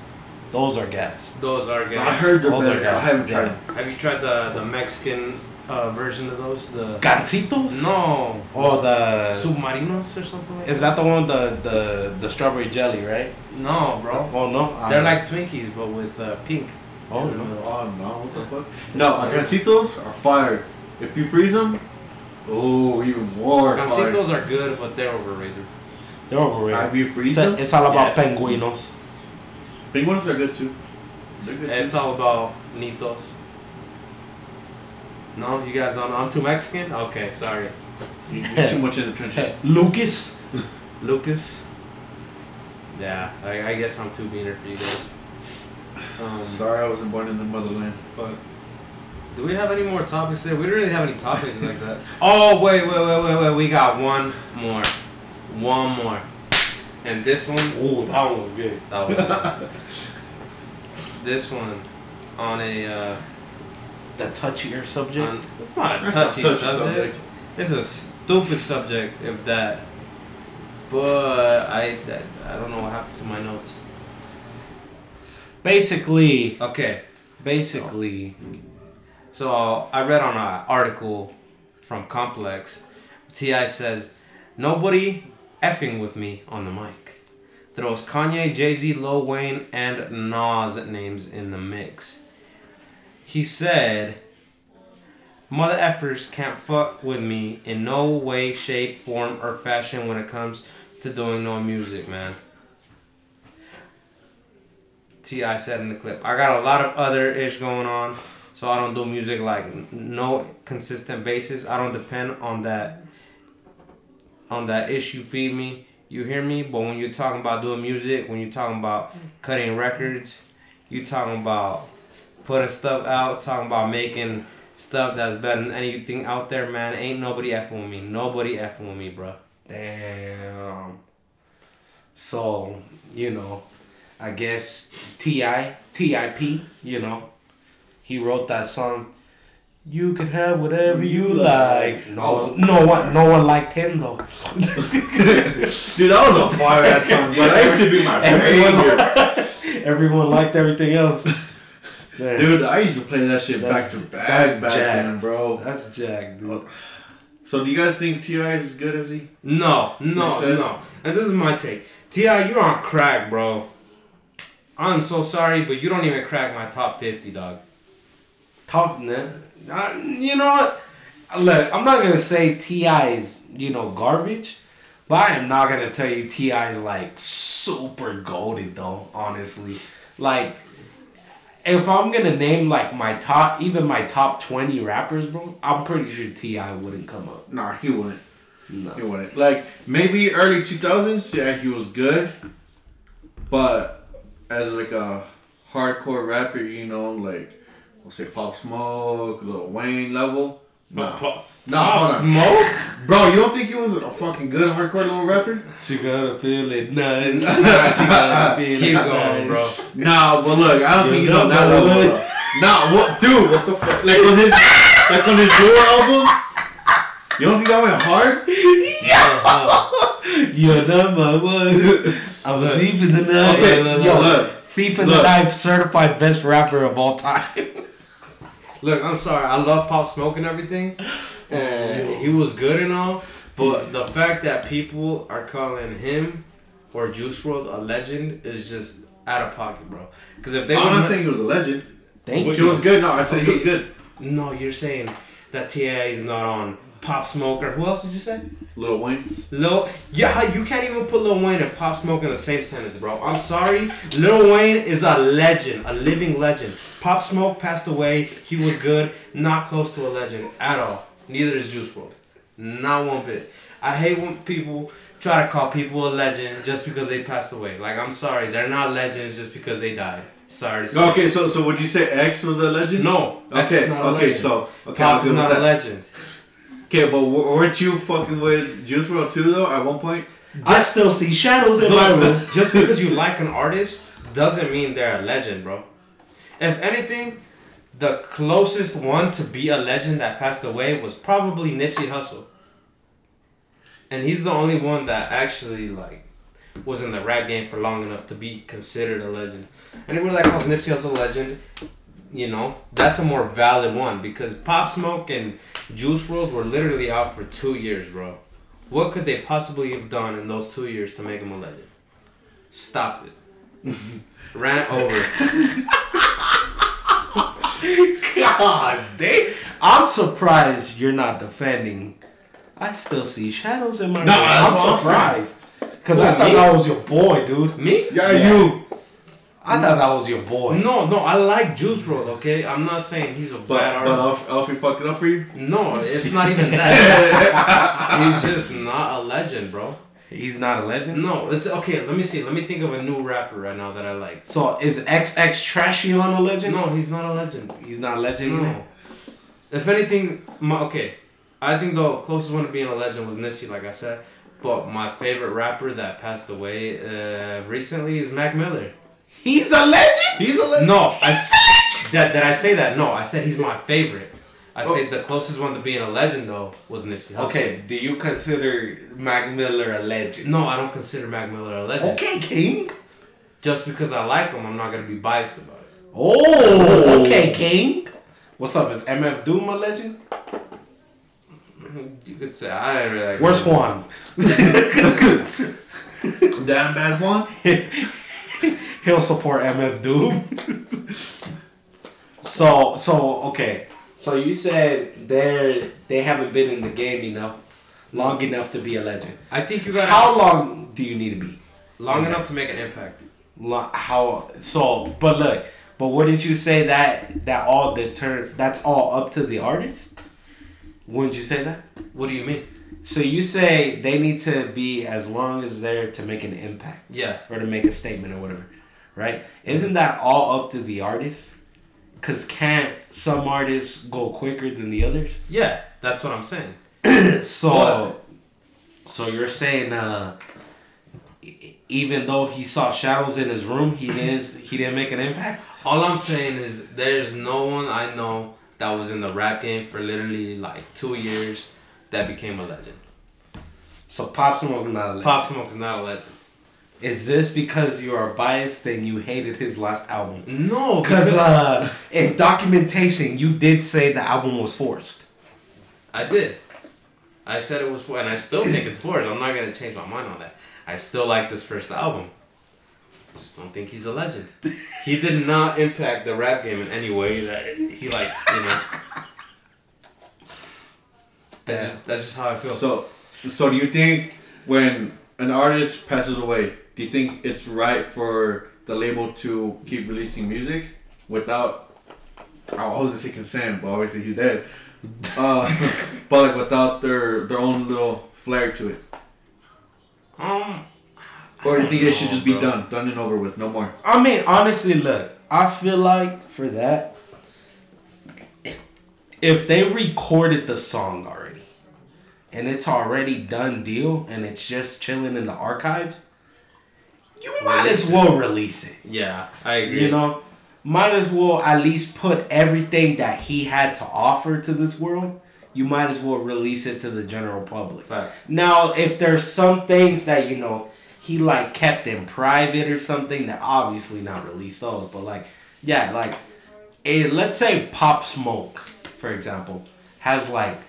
Those are gas. Those are gas. I heard they're Those are better. I haven't yeah. tried. Have you tried the the Mexican uh, version of those? The Gansitos? no. Oh, the submarinos or something like is that the one with the the the strawberry jelly, right? No, bro. Oh no, I They're don't- like Twinkies, but with uh, pink. oh no. middle. Oh no, what the fuck? No, gansitos are fire. If you freeze them, oh, even more fire. Gansitos are good, but they're overrated. They're overrated. Have you freeze It's, them? it's all about Yes. penguinos. Big ones are good too. They're good It's too. all about nitos. No, you guys on on too Mexican? Okay, sorry. You're too much in the trenches. Lucas. Lucas. Yeah, I, I guess I'm too beaner for you guys. Um, Sorry, I wasn't born in the motherland. But do we have any more topics there? We don't really have any topics like that. Oh wait, wait, wait, wait, wait. We got one more, one more, and this one Oh, that one was good. that was good. this one on a uh, The touchier subject. Um, on, it's not a touchy, touchy subject. subject. It's a stupid subject, if that. But I, I I don't know what happened to my notes. Basically, Okay, basically, So I read on an article from Complex. T.I. says, "Nobody effing with me on the mic." Throws Kanye, Jay Z, Lil Wayne, and Nas names in the mix. He said, "Mother effers can't fuck with me in no way, shape, form, or fashion when it comes to doing no music, man." T.I. said in the clip, "I got a lot of other ish going on." So I don't do music like no consistent basis. I don't depend on that on that issue feed me. You hear me? But when you're talking about doing music, when you're talking about cutting records, you talking about putting stuff out, talking about making stuff that's better than anything out there, man. Ain't nobody effing with me. Nobody effing with me, bro. damn. So you know, I guess T.I. Tip. You know, he wrote that song. You can have whatever you like. No, oh. no one, no one liked him though. Dude, that was a fire ass song, but that to be my Everyone- Everyone liked everything else. Man, Dude, I used to play that shit back to back that's back jacked. then, bro. That's Jack, dude. So do you guys think T.I. is as good as he? No, no, He no. And this is my take. T.I., you're on crack, bro. I'm so sorry, but you don't even crack my top fifty, dog. Top, nah, uh, you know what? Look, I'm not gonna say T.I. is you know garbage, but I am not gonna tell you T.I. is like super goaded though. Honestly, like if I'm gonna name like my top, even my top twenty rappers, bro, I'm pretty sure T.I. wouldn't come up. Nah, he wouldn't. No. He wouldn't. Like maybe early two thousands, yeah, he was good. But as like a hardcore rapper, you know, like we'll say Pop Smoke, Lil Wayne level. Nah. Nah, hold on. Smoke? Bro, you don't think he was a fucking good hardcore little rapper? She gotta feel it nice. she gotta feel Keep it going, bro. Nah, but look, I don't You think he's on that level. bro. Nah, what, dude? What the fuck? Like on his, like on his newer album. You don't think that went hard? Yeah. You're number one. I'm thief in the night. Okay, Yo, look, thief in the look. night, certified best rapper of all time. Look, I'm sorry. I love Pop Smoke and everything, and oh. he was good and all. But the fact that people are calling him or Juice WRLD a legend is just out of pocket, bro. Because if they I'm not saying he was a legend. Thank you. He was good. No, I said he was good. no, you're saying that T.I. is not on Pop Smoke or who else did you say? Lil Wayne. Lil, yeah, you can't even put Lil Wayne and Pop Smoke in the same sentence, bro. I'm sorry, Lil Wayne is a legend, a living legend. Pop Smoke passed away. He was good, not close to a legend at all. Neither is Juice WRLD, not one bit. I hate when people try to call people a legend just because they passed away. Like I'm sorry, they're not legends just because they died. Sorry to say. Okay, so so would you say X was a legend? No. Okay. is not a Okay. So okay, Pop is not a legend. Okay, but weren't you fucking with Juice WRLD too though? At one point. I still see shadows in my room. Just because you like an artist doesn't mean they're a legend, bro. If anything, the closest one to be a legend that passed away was probably Nipsey Hussle. And he's the only one that actually like was in the rap game for long enough to be considered a legend. Anyone that calls Nipsey Hussle a legend, you know, that's a more valid one because Pop Smoke and Juice WRLD were literally out for two years, bro. What could they possibly have done in those two years to make him a legend? Stop it. Ran over. God, they. I'm surprised you're not defending. I still see shadows in my No, room. I'm I'm surprised. Cause Who, I thought me? that was your boy, dude. Me? Yeah, Yeah. you. I thought that was your boy. No, no, I like Juice WRLD, okay? I'm not saying he's a But bad but artist. Alf- Alfie fucked it up for you. No, it's not even that. he's just not a legend, bro. He's not a legend. No, it's, okay, let me see. Let me think of a new rapper right now that I like. So is XXXTentacion a legend? No, he's not a legend. he's not a legend either. No. If anything, my, okay, I think the closest one to being a legend was Nipsey, like I said. But my favorite rapper that passed away uh, recently is Mac Miller. He's a legend. He's a legend. No, I, said that, did I say that? No, I said he's my favorite. I oh. said the closest one to being a legend though was Nipsey Hussle. Okay, do you consider Mac Miller a legend? No, I don't consider Mac Miller a legend. Okay, King. Just because I like him, I'm not gonna be biased about it. Oh, oh. okay, King. What's up? Is MF Doom a legend? You could say I didn't really like Where's him. Juan? Damn bad one. He'll support MF Doom. so so okay. So you said they're they haven't been in the game enough, long enough to be a legend. I think you got How long do you need to be? long enough to make an impact. Lo- How so? But look, but wouldn't you say that that all deter that's all up to the artist? Wouldn't you say that? What do you mean? So you say they need to be as long as they're to make an impact Yeah. or to make a statement or whatever, right? Isn't that all up to the artist? Cause can't some artists go quicker than the others? Yeah, that's what I'm saying. So, What? so you're saying uh, even though he saw shadows in his room, he didn't he didn't make an impact. All I'm saying is there's no one I know that was in the rap game for literally like two years that became a legend. So Pop Smoke is not a legend. Pop Smoke is not a legend. Is this because you are biased and you hated his last album? No, Because uh, in documentation, you did say the album was forced. I did. I said it was forced, and I still think it's forced. I'm not gonna change my mind on that. I still like this first album. Just don't think he's a legend. He did not impact the rap game in any way that he like, you know. That's just that's just how I feel. So, so do you think when an artist passes away, do you think it's right for the label to keep releasing music without? I was gonna say consent, but obviously he's dead. Uh, but like without their their own little flair to it, um, or do you think don't it should know, just be bro. done, done and over with, no more? I mean, honestly, look, I feel like for that, if they recorded the song already and it's already done deal and it's just chilling in the archives, you might as well release it. yeah, I agree. You know, might as well at least put everything that he had to offer to this world. You might as well release it to the general public. facts. Now, if there's some things that you know he like kept in private or something, that obviously not release those. But like, yeah, like, a, let's say Pop Smoke, for example, has like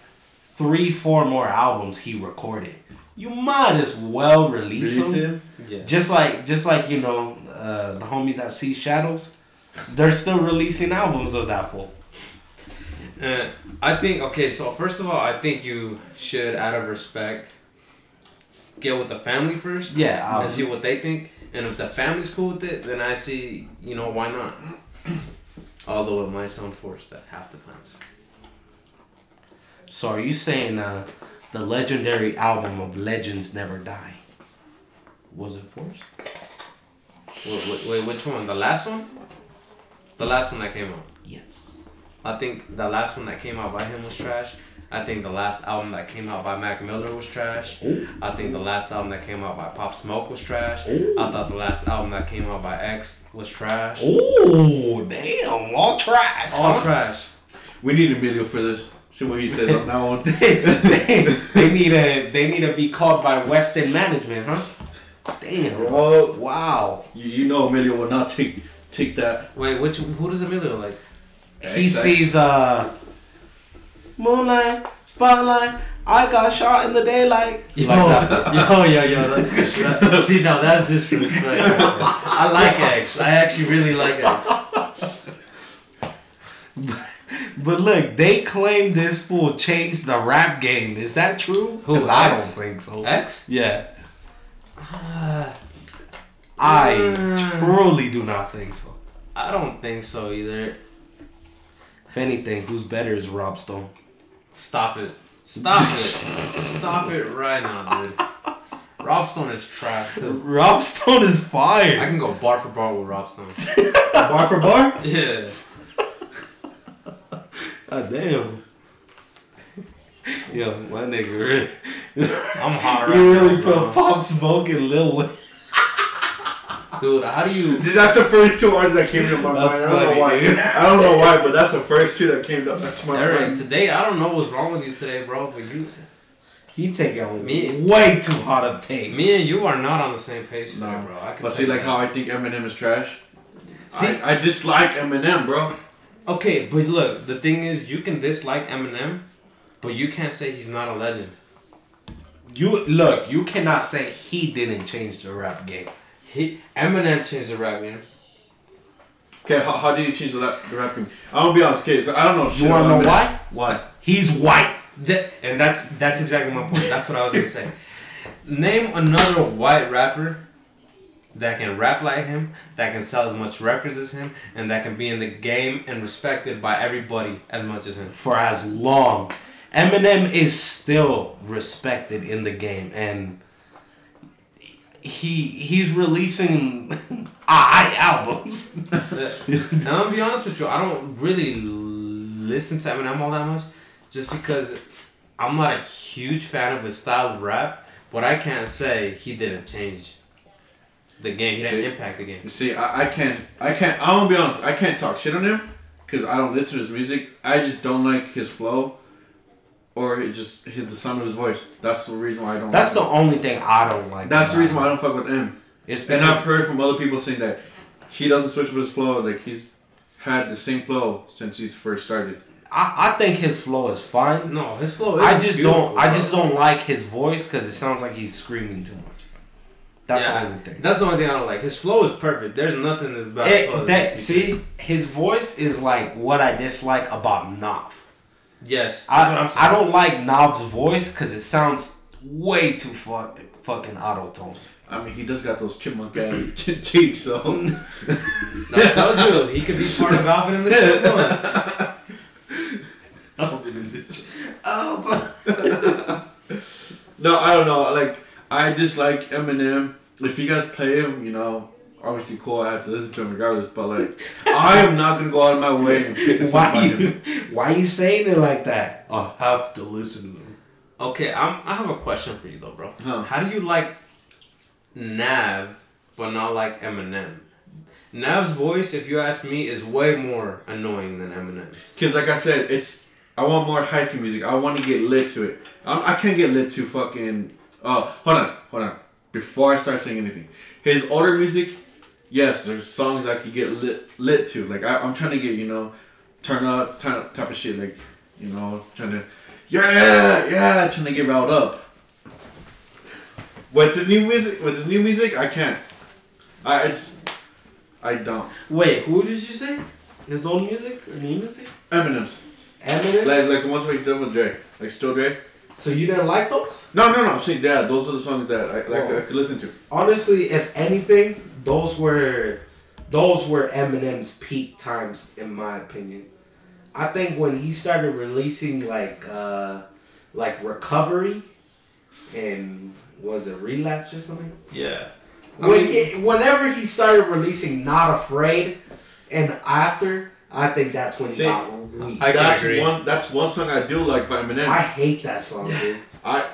three, four more albums he recorded. You might as well release, Release them. it? Yeah. Just like, just like you know, uh, the homies at See Shadows, they're still releasing albums of that fool. Uh, I think okay. So first of all, I think you should, out of respect, get with the family first. Yeah, and see what they think. And if the family's cool with it, then I see, you know, why not? Although it might sound forced at half the times. So are you saying uh, the legendary album of Legends Never Die was it forced? Wait, wait, wait, which one? The last one? The last one that came out. Yes. I think the last one that came out by him was trash. I think the last album that came out by Mac Miller was trash. I think the last album that came out by Pop Smoke was trash. I thought the last album that came out by X was trash. Oh damn! All trash. All huh? trash. We need Emilio for this. See what he says on that one. they, they need a they need to be called by Western Management, huh? Damn. Well, Wow. you, you know Emilio will not take take that. Wait, which who does Emilio like? He Exactly. sees uh moonlight, spotlight. I got shot in the daylight. He Yo, likes that. yo, yo, yo. That, that- see, now that's disrespect. I like X. I actually really like X. But look, they claim this fool changed the rap game. Is that true? Who, 'Cause I don't think so. X? Yeah. Uh, I Mm. truly do not think so. I don't think so either. If anything, who's better is Rob Stone. Stop it. Stop it. Stop it right now, dude. Rob Stone is trash too. Rob Stone is fire. I can go bar for bar with Rob Stone. Bar for bar? Yeah. God damn. Yo, my nigga really. I'm hot right You really now, put bro. Pop Smoke and Lil Wayne. Dude, how do you... That's the first two words that came to my mind. That's I don't know why. dude. I don't know why, but that's the first two that came to to my Eric, mind. today, I don't know what's wrong with you today, bro, but you... He taking Me- way too hot of takes. Me and you are not on the same page today, No. bro. I can But see, like you how. I think Eminem is trash. See- I, I dislike Eminem, bro. Okay, but look, the thing is, you can dislike Eminem, but you can't say he's not a legend. You look, you cannot say he didn't change the rap game. He Eminem changed the rap game. Okay, how, how did he change the, rap, the rapping? I'm gonna be honest, kids. I don't know. You wanna know why? Why? He's white. That, and that's that's exactly my point. That's what I was gonna say. Name another white rapper that can rap like him, that can sell as much records as him, and that can be in the game and respected by everybody as much as him. for as long. Eminem is still respected in the game, and he he's releasing I albums. I'm gonna be honest with you, I don't really listen to Eminem all that much, just because I'm not a huge fan of his style of rap. But I can't say he didn't change the game. He didn't See- impact the game. You see, I, I can't, I can't, I'm gonna be honest, I can't talk shit on him because I don't listen to his music. I just don't like his flow or it just his, the sound of his voice. That's the reason why I don't. That's the like only thing I don't like. That's the reason why I don't fuck with him. It's And I've heard from other people saying that he doesn't switch with his flow. Like he's had the same flow since he's first started. I, I think his flow is fine. No, his flow. Is I just don't. I just don't like his voice because it sounds like he's screaming too much. That's Yeah, the only thing. That's the only thing I don't like. His flow is perfect. There's nothing about It, that that, needs to be see, his voice is like what I dislike about Nav. Yes, I, I'm saying. I don't like Nav's voice because it sounds way too fuck, fucking auto tone. I mean, he does got those chipmunk ass cheeks, so. I told you he could be part of Alvin and the Chipmunks. no, I don't know. Like, I just like Eminem. If you guys play him, you know, obviously cool. I have to listen to him regardless. But like, I am not gonna go out of my way and pick a song Why by him. you, why you saying it like that? I have to listen to him. Okay, I'm, I have a question for you though, bro. Huh. How do you like Nav, but not like Eminem? Nav's voice, if you ask me, is way more annoying than Eminem's. Cause like I said, it's I want more hyphy music. I want to get lit to it. I, I can't get lit to fucking. Oh, hold on, hold on. Before I start saying anything, his older music, yes, there's songs I could get lit lit to. Like I, I'm trying to get you know, turn up type type of shit. Like you know, trying to, yeah, yeah, trying to get riled up. With his new music, with his new music, I can't. I it's, I don't. Wait, who did you say? His old music or new music? Eminem's Eminem. like like the ones where he done with Dre, like Still Dre. So you didn't like those? No, no, no. I'm saying, yeah, those are the songs that I like. Oh. I could listen to. Honestly, if anything, those were those were Eminem's peak times, in my opinion. I think when he started releasing like uh like recovery and was it relapse or something? Yeah. I When mean- he, whenever he started releasing Not Afraid and after, I think that's when he See, got weak. I I, can that's agree. one. That's one song I do like by Eminem. I, hate that song, dude.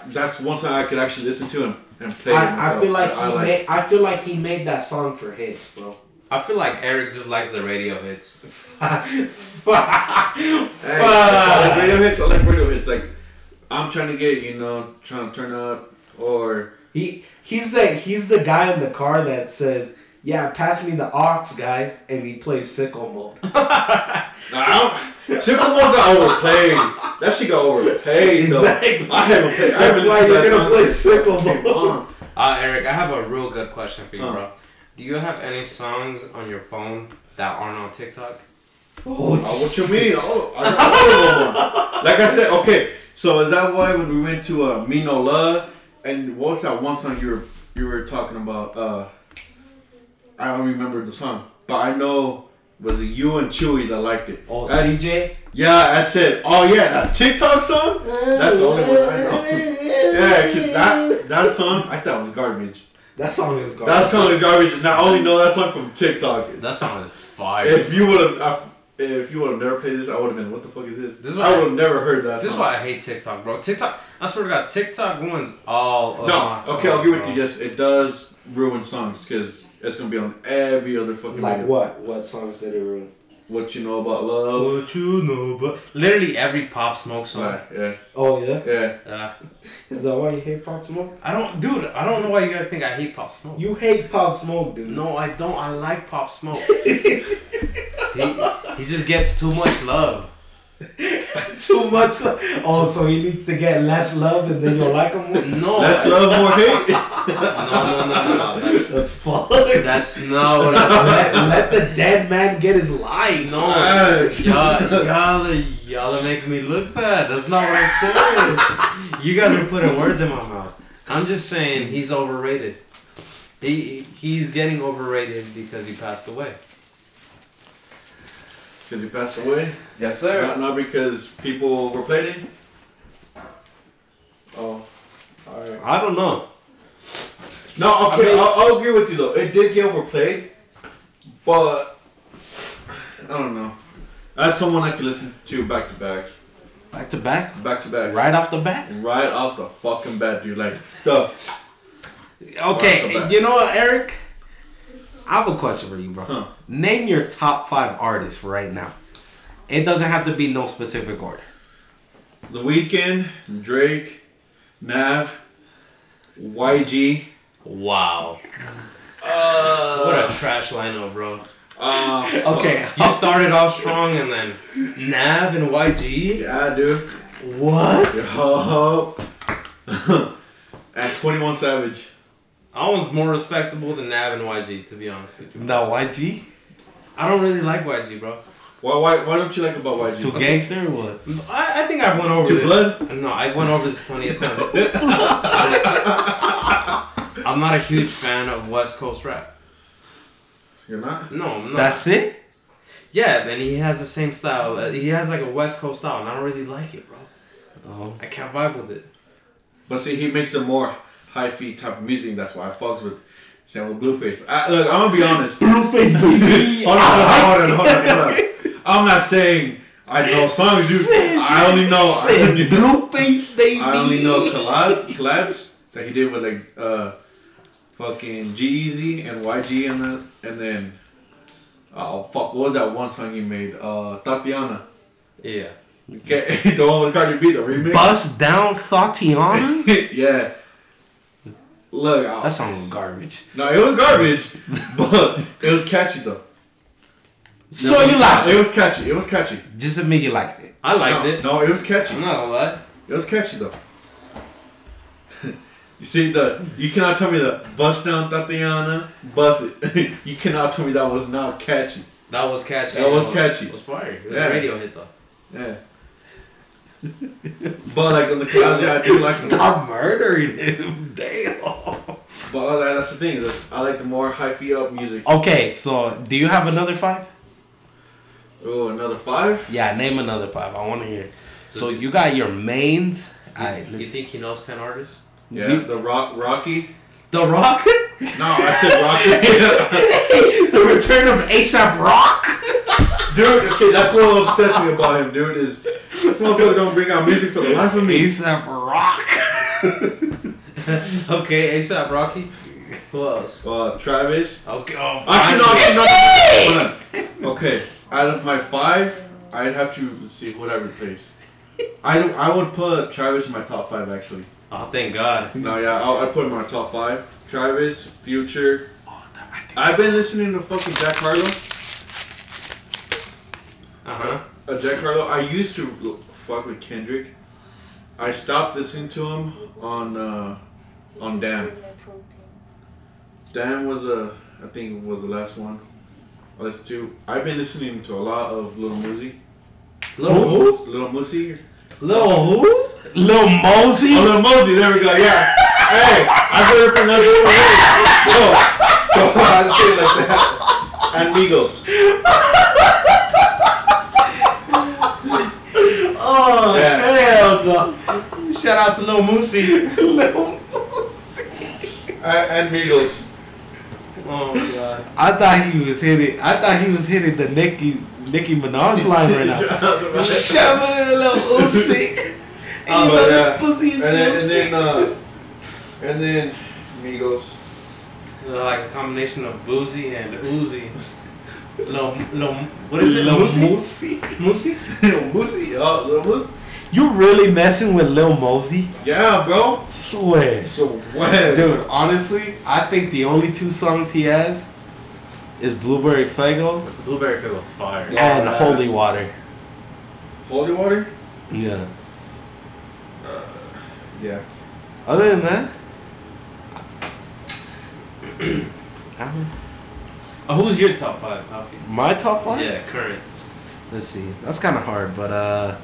that's one song I could actually listen to and, and play. I, I myself. feel like I he made I feel like he made that song for hits, bro. I feel like Eric just likes the radio hits. Hey, I like radio hits. I like radio hits. Like I'm trying to get you know trying to turn up or He he's the he's the guy in the car that says, "Yeah, pass me the aux, guys," and he plays Sicko Mode. I don't. Simple Mode got overplayed. That shit got overpaid though. Exactly. I haven't played. I That's haven't why listened to you're that gonna song play since Sicko it came mode. on. Uh, Eric, I have a real good question for you, Huh. bro. Do you have any songs on your phone that aren't on TikTok? Oh, Oh, what you mean? Oh, I got all of. Like I said, okay. So is that why when we went to uh, Me No Love and what was that one song you were you were talking about? Uh, I don't remember the song, but I know was it you and Chewy that liked it. Oh, That's- CJ. Yeah, I said, oh yeah, that TikTok song. That's the only one I know. Yeah, cause that that song I thought was garbage. That song is garbage. That song is garbage, and I only know that song from TikTok. That song is fire. If you would have, if you would have never played this, I would have been. What the fuck is this? This is I would have never heard that. This is why I hate TikTok, bro. TikTok, I swear to God, TikTok ruins all of No, my okay, I'll songs, give it to you. Yes, it does ruin songs because it's gonna be on every other fucking. Like radio. what? What songs did it ruin? What you know about love? What you know, but literally every Pop Smoke song. Right, yeah, Oh yeah. yeah. Uh, Is that why you hate Pop Smoke? I don't, dude. I don't know why you guys think I hate Pop Smoke. You hate Pop Smoke, dude. No, I don't. I like Pop Smoke. he, he just gets too much love. Too much. Love. Oh, so he needs to get less love, and then you'll like him more. No, That's love more hate. No, no, no, no, no. That's, That's fuck. that's not what I let, let the dead man get his life. No, Facts. y'all, y'all, are, y'all are making me look bad. That's not what I'm saying. You guys are putting words in my mouth. I'm just saying he's overrated. He he's getting overrated because he passed away. Because he passed away. Yes, Not, not because people were him. Oh, alright. I don't know. No, okay, I mean- I'll, I'll agree with you though. It did get overplayed, but I don't know. That's someone I could listen to back to back, Back to back. back to back, Right off the bat. right off the fucking bat, dude. Like the Okay, Right the you know what, Eric? I have a question for you, bro. Huh. Name your top five artists right now. It doesn't have to be no specific order. The Weeknd, Drake, Nav, YG. Wow. Uh, What a trash lineup, bro. Uh, Okay. You started off strong and then Nav and YG. Yeah, dude. What? Yo. and 21 Savage. I was more respectable than Nav and YG, to be honest with you. No YG. I don't really like YG, bro. Why, why, why don't you like about It's too gangster or what? I, I think I went over Too this. blood? No, I went over this plenty of times. I'm not a huge fan of West Coast rap. You're not? No, I'm not. That's it. yeah, then he has the same style. Uh, He has like a West Coast style, and I don't really like it, bro. Oh. I can't vibe with it. But see, he makes it more hyphy type of music. That's why I fucks with Samuel Blueface. I, look, I'm gonna be honest. Blueface baby. Hold on, hold on, hold on, hold on. I'm not saying I know songs, dude. I only know. I only know, Blueface baby. I only know collab, collabs that he did with like uh, fucking G-Eazy and YG and then and then oh fuck, what was that one song he made? Uh, Thotiana. Yeah. Okay, the one with Cardi B, the remix. Bust down Thotiana. yeah. Look, I- that song was garbage. no, it was garbage, but it was catchy though. So you like It it? was catchy. It was catchy. Just admit you liked it. I liked no, it. No, it was catchy. I'm not gonna lie. It was catchy though. you see the you cannot tell me the bust down Thotiana, bust it. you cannot tell me that was not catchy. That was catchy. That was It catchy. It was fire. It was Yeah. a radio hit though. Yeah. But like on the collabs, yeah, I do like them. Stop murdering him. Damn. But uh, that's the thing. is I like the more hyphy up music. Okay, so do you have another five? Oh, another five. Yeah, name another five. I want to hear. So you got your mains. Alright, you let's think he knows ten artists? Yeah, Do- the rock Rocky. The Rock. No, I said Rocky. the return of ASAP Rock. dude, okay, that's what upsets me about him, dude. Is this motherfucker don't bring out music for the life of me. ASAP Rock. okay, ASAP Rocky. Who else? Uh, Travis. Okay. Oh, Actually, no, finally. actually, no. Hold on. Okay, out of my five, I'd have to see what I replace. I don't- I would put Travis in my top five actually. Oh, thank God. No, yeah, I'll, I put him in my top five. Travis, Future. I've been listening to fucking Jack Harlow. Uh huh. Uh, Jack Harlow. I used to fuck with Kendrick. I stopped listening to him on uh, on Damn. Damn was a I think was the last one. I listened to. I've been listening to a lot of Little Mosey. Lil who? Little Mosey. Lil who? Lil Mosey. Oh, Little Mosey. There we go. Yeah. hey, I better pronounce it right. So, so I just say it like that. And Migos. Oh Yeah. hell no. Shout out to Lil Moosey. Lil And, and Migos. Oh my God. I thought he was hitting. I thought he was hitting the Nicki Nicki Minaj line right now. Shove it in a little Uzi. And Oh, you know yeah. this pussy is And then, and juicy. then, uh, and then Migos. They're like a combination of boozy and Uzi. Lil, Lil, what is it? Lil Moosey? Mosey. Moosey? Little Mosey. Oh, Little Mosey. You really messing with Lil Mosey? Yeah, bro. Swear. So what? Dude, honestly, I think the only two songs he has is Blueberry Faygo Blueberry Fiddle fire. Yeah. and Holy Water. Holy water. Yeah. Yeah. Other than that, I don't- Oh, who's your top five, Alfie? my top five. Yeah, current. Let's see. That's kind of hard, but uh,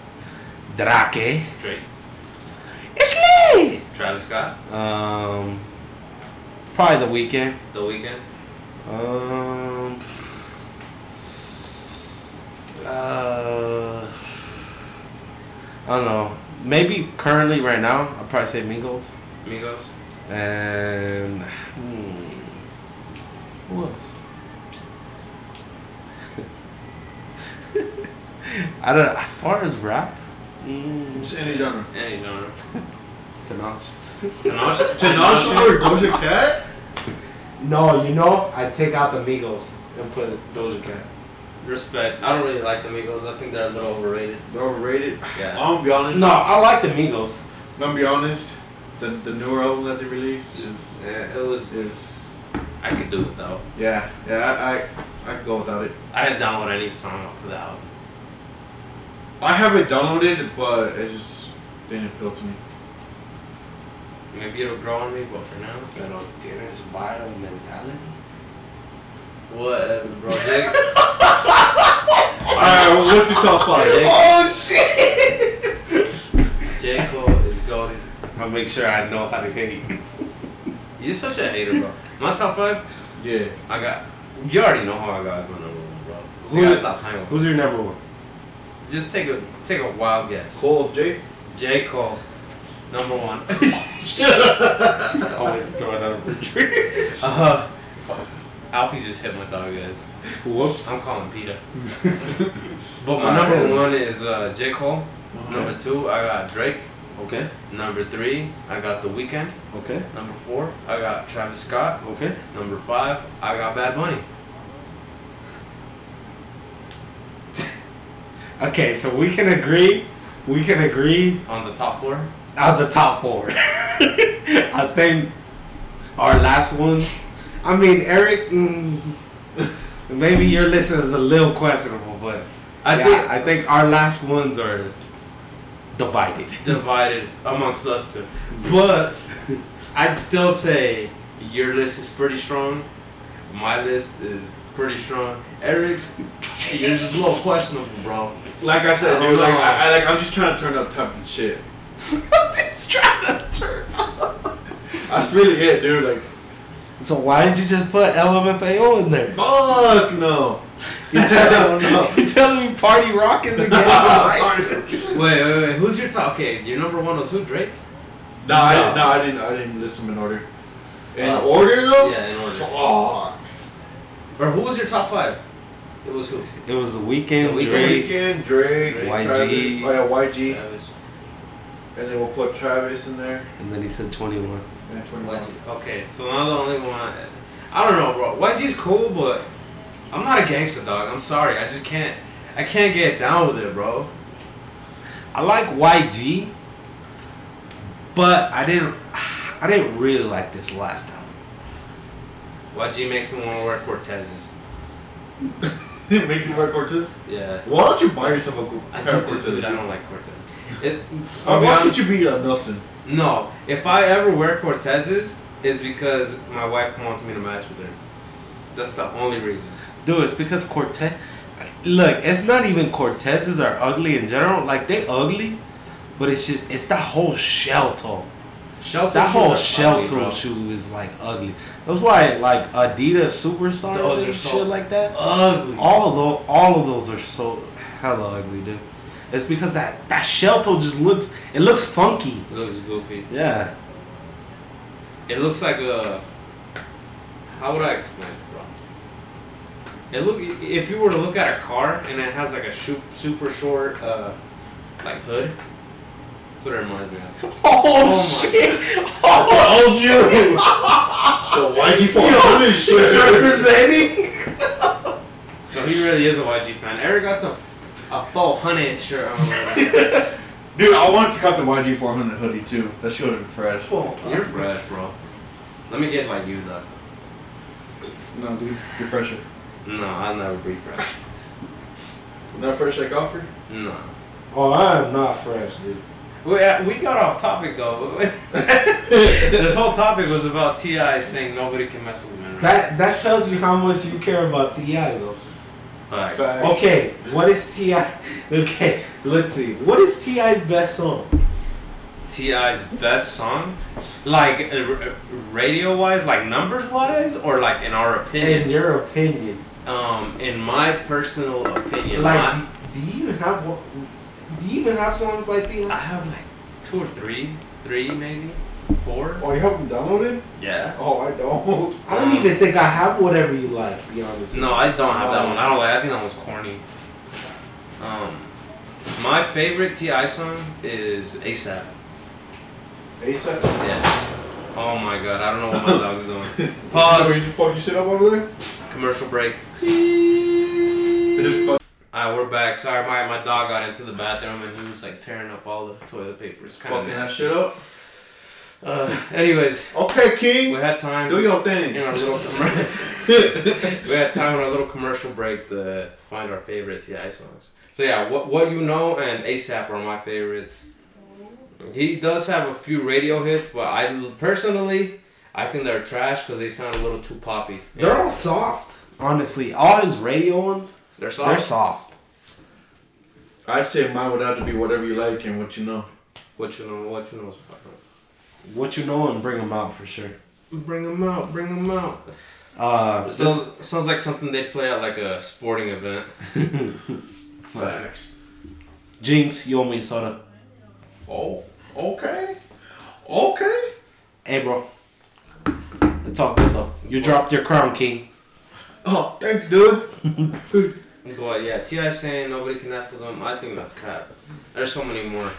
Drake. Drake. It's me. Travis Scott. Um, probably the Weeknd. The Weeknd. Um. Uh, I don't know. Maybe currently right now, I'll probably say Migos. Migos. And hmm, who else? I don't know. As far as rap, mm, Just any genre. Any genre. Tinashe. Tinashe. Tinashe or Doja Cat? No, you know, I take out the Migos and put Doja Cat. Respect. I don't really like the Migos. I think they're a little overrated. They're overrated. Yeah. I'm gonna be honest. No, I like the Migos. I'm gonna be honest. The the newer album that they released is Yeah, it was. is I could do it though. Yeah, yeah, I, I, I could go without it. I didn't download any song off of the album. I have it downloaded, but it just didn't appeal to me. Maybe it'll grow on me, but for now, Pero tienes viral mentality. whatever, uh, bro. Jake, Alright, what's your top five? Jake, Oh shit! J Cole is goaded. I'll make sure I know how to hate. You're such a hater, bro. My top five, Yeah. I got. You already know how I got as my number one, bro. Who You gotta is- stop playing with me. Who's your number one? Just take a take a wild guess. Cole, Jay? J Cole, number one. To throw it out of the tree. uh, Alfie just hit my dog, guys. Whoops. I'm calling Peter. but my number one is uh, J Cole. Number two, I got Drake. Okay. Number three, I got The Weeknd. Okay. Number four, I got Travis Scott. Okay. Number five, I got Bad Bunny. Okay, so we can agree. We can agree On the top four, on the top four. I think our last ones. I mean, Eric. Mm, maybe your list is a little questionable, but I yeah, think I think our last ones are divided. divided amongst us two. But I'd still say your list is pretty strong. My list is pretty strong. Eric's, you're just a little questionable, bro. Like I said, dude, like. I, I, like, I'm just trying to turn up type of shit. I'm just trying to turn. up. That's really it, dude. Like, So why did you just put LMFAO in there? fuck no. You telling, you telling me Party Rock is again? Wait, wait, wait. Who's your top? Okay, your number one was who? Drake. No, I, No. didn't- no, I didn't. I didn't list them in order. In Uh, order though? Yeah, in order. Fuck. Or who was your top five? It was who? It was the Weeknd, The Weeknd. Drake. Weeknd, Drake, Drake. YG. Travis, oh yeah, YG, Travis. and then we'll put Travis in there. and then he said 21. And 21. Okay, so now the only one. I don't know, bro. YG's cool, but I'm not a gangster dog. I'm sorry. I just can't. I can't get down with it, bro. I like YG, but I didn't. I didn't really like this last time. YG makes me want to wear Cortezes. It makes you wear Cortez. Yeah. Why don't you buy yourself a co- I, pair of Cortez? dude, I don't like Cortez. It, Uh, I'll why honest- don't you be a Nelson? No, if I ever wear Cortezes, it's because my wife wants me to match with her. That's the only reason. Dude, it's because Cortez. Look, it's not even Cortezes are ugly in general. Like they ugly, but it's just it's that whole shell toe. Shelter That whole shell ugly, shoe is like ugly. That's why like Adidas superstars Those and so shit like that. Ugly. All of those, all of those are so hella ugly, dude. It's because that that shell toe just looks it looks funky. It looks goofy. Yeah. It looks like a. How would I explain it, bro? It look if you were to look at a car and it has like a super short uh like hood. That's what it reminds me of. Oh, Oh my shit! Oh, shit! The YG 400 shit. representing. So he really is a YG fan. Eric got a a 4Hunnid shirt on. Dude, I wanted to cop the YG 400 hoodie too. That shit would have been fresh. You're fresh, bro. Let me get like you though. No, dude, you're fresher. No, I'll never be fresh. Not fresh like Alfred? No. Oh, I am not fresh, dude. We, uh, we got off topic though. this whole topic was about T.I. saying nobody can mess with men. Right? That that tells you how much you care about T.I., though. Facts. Facts. Okay, what is T.I.? Okay, let's see. What is T.I.'s best song? T.I.'s best song, like uh, radio wise, like numbers wise, or like in our opinion. In your opinion, Um, in my personal opinion, like, my- do, do you have what? Do you even have songs by T.I.? I have like two or three, three maybe, four. Oh, you have them downloaded? Yeah. Oh, I don't. I don't even think I have whatever you like. To be honest. No, I don't have that one. I don't like. I think that one's corny. Um, my favorite T.I. song is ASAP. ASAP? Yeah. Oh my god, I don't know what my dog's doing. Where Pause. you fuck your shit up over there? Commercial break. Alright, we're back. Sorry, my, my dog got into the bathroom and he was like tearing up all the toilet paper. It's kind of fucking that shit up. Uh, anyways, Okay, King. we had time. Do your in thing. our little we had time in our little commercial break to find our favorite T.I. songs. So yeah, what what you know and ASAP are my favorites. He does have a few radio hits, but I personally I think they're trash because they sound a little too poppy. They're all soft. Honestly, all his radio ones, they're soft. they're soft. I'd say mine would have to be whatever you like and what you know. What you know? What you know? is fucking- What you know and bring them out for sure. Bring them out. Bring them out. Uh, It sounds, sounds like something they'd play at like a sporting event. Facts. Jinx, you owe me soda. Oh, okay. Okay. Hey, bro. It's all good though. You dropped your crown, King. Oh, thanks, dude. But yeah, T.I saying nobody can after them. I think that's cap. There's so many more.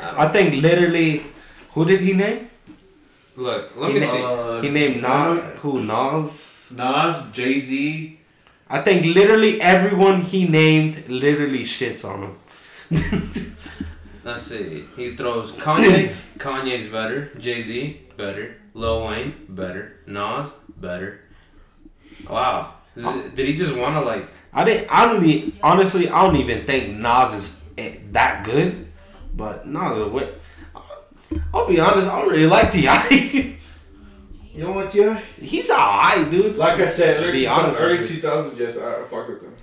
I I think literally, who did he name? Look, let he me na- see. Uh, he named Nas- Nas. Who Nas? Nas, Jay Z. I think literally everyone he named literally shits on him. Let's see. He throws Kanye. Kanye's better. Jay Z better. Lil Wayne better. Nas better. Wow. Did, did he just want to like? I didn't. I don't. e- Honestly, I don't even think Nas is eh, that good. But Nas, what? I'll be honest. I don't really like T.I. You know what, T.I? He's alright, dude. Like I said, early, Be honest early with you. 2000s, yes, I, I fuck with them.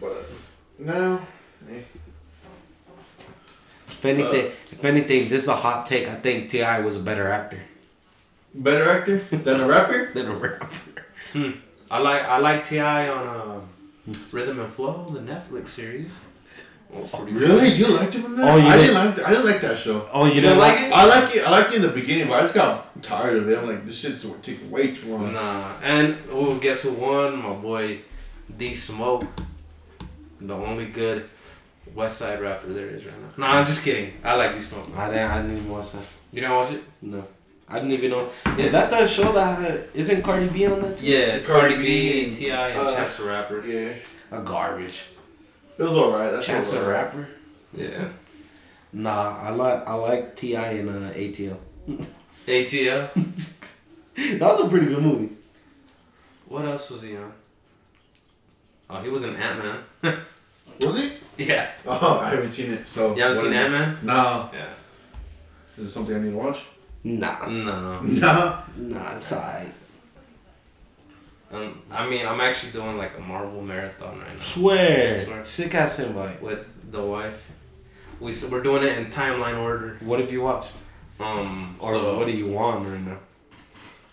But now, eh. If anything, if anything, this is a hot take. I think T.I was a better actor better actor than a rapper? than a rapper. I like I like T.I on uh, Rhythm and Flow, the Netflix series. Well, it's pretty Really? You liked him in that? Oh, you I did- didn't like. I didn't like that show. Oh, you You didn't don't like like it? I like it. I liked it in the beginning, but I just got tired of it. I'm like, this shit's taking way too long. Nah, and oh, guess who won? My boy D Smoke, the only good West Side rapper there is right now. Nah, I'm just kidding. I like D Smoke. I didn't. I didn't even watch that. You didn't watch it? No, I didn't even know. Is that the show that had, isn't Cardi B on that? Too? Yeah, it's Cardi Cardi B B and T.I and uh, Chance the Rapper. Yeah, A garbage. it was alright. That's Chance the alright. Rapper. Yeah. Nah, I like I like T.I and uh, ATL. ATL. That was a pretty good movie. What else was he on? Oh, he was in Ant Man. Was he? yeah. Oh, I haven't seen it. So You haven't seen Ant Man? No. Yeah. Is it something I need to watch? Nah, No. No. nah, it's alright. Um, I mean, I'm actually doing like a Marvel marathon right now. Swear. Swear. Sick ass invite. with the wife. We s- we're doing it in timeline order. What have you watched? Um, Or so what do you want right now?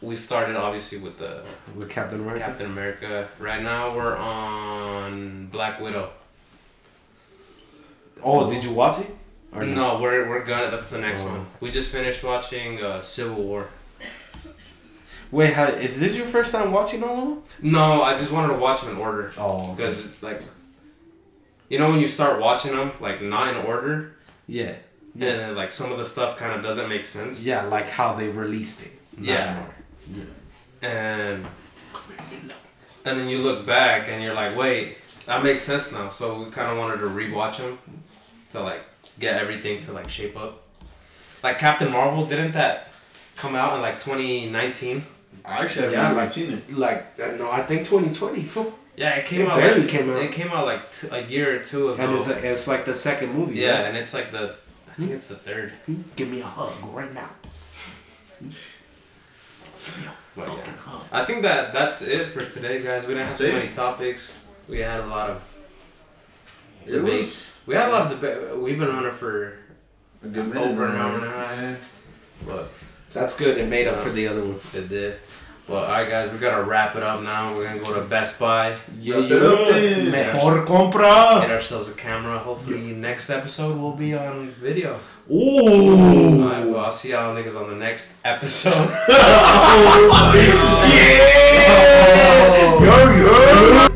we started obviously with the With Captain America? Captain America. Right now we're on Black Widow. Oh, did you watch it? Or no, we're we're gonna. That's the next Oh. one. We just finished watching uh, Civil War. Wait, how, is this your first time watching all of them? No, I just wanted to watch them in order Oh, because like, you know when you start watching them like not in order, yeah. and then like some of the stuff kind of doesn't make sense. Yeah, like how they released it. Not Yeah. and and then you look back and you're like, wait, that makes sense now. So we kind of wanted to rewatch them to like get everything to like shape up. Like Captain Marvel, didn't that come out in like 2019? I actually have Yeah, never like- seen it. Like, uh, no, I think 2020. Yeah, it came It out. barely like, came out. It came out like t- a year or two ago. And it's, a, it's like the second movie. yeah, right? and it's like the I think it's the third. Give me a hug right now. But yeah, I think that that's it for today, guys. We didn't have That's too many topics. We had a lot of It was debates. We had a lot of debate. We've been running for a good minute. Over an hour and a half. Yeah. what That's good. It made up for the other one. it did. Well, alright, guys, we gotta wrap it up now. We're gonna go to Best Buy, Yeah, Wrap it up then. Mejor compra. get ourselves a camera. Hopefully, next episode will be on video. Ooh. Alright, well, I'll see y'all niggas on the next episode. Oh yeah.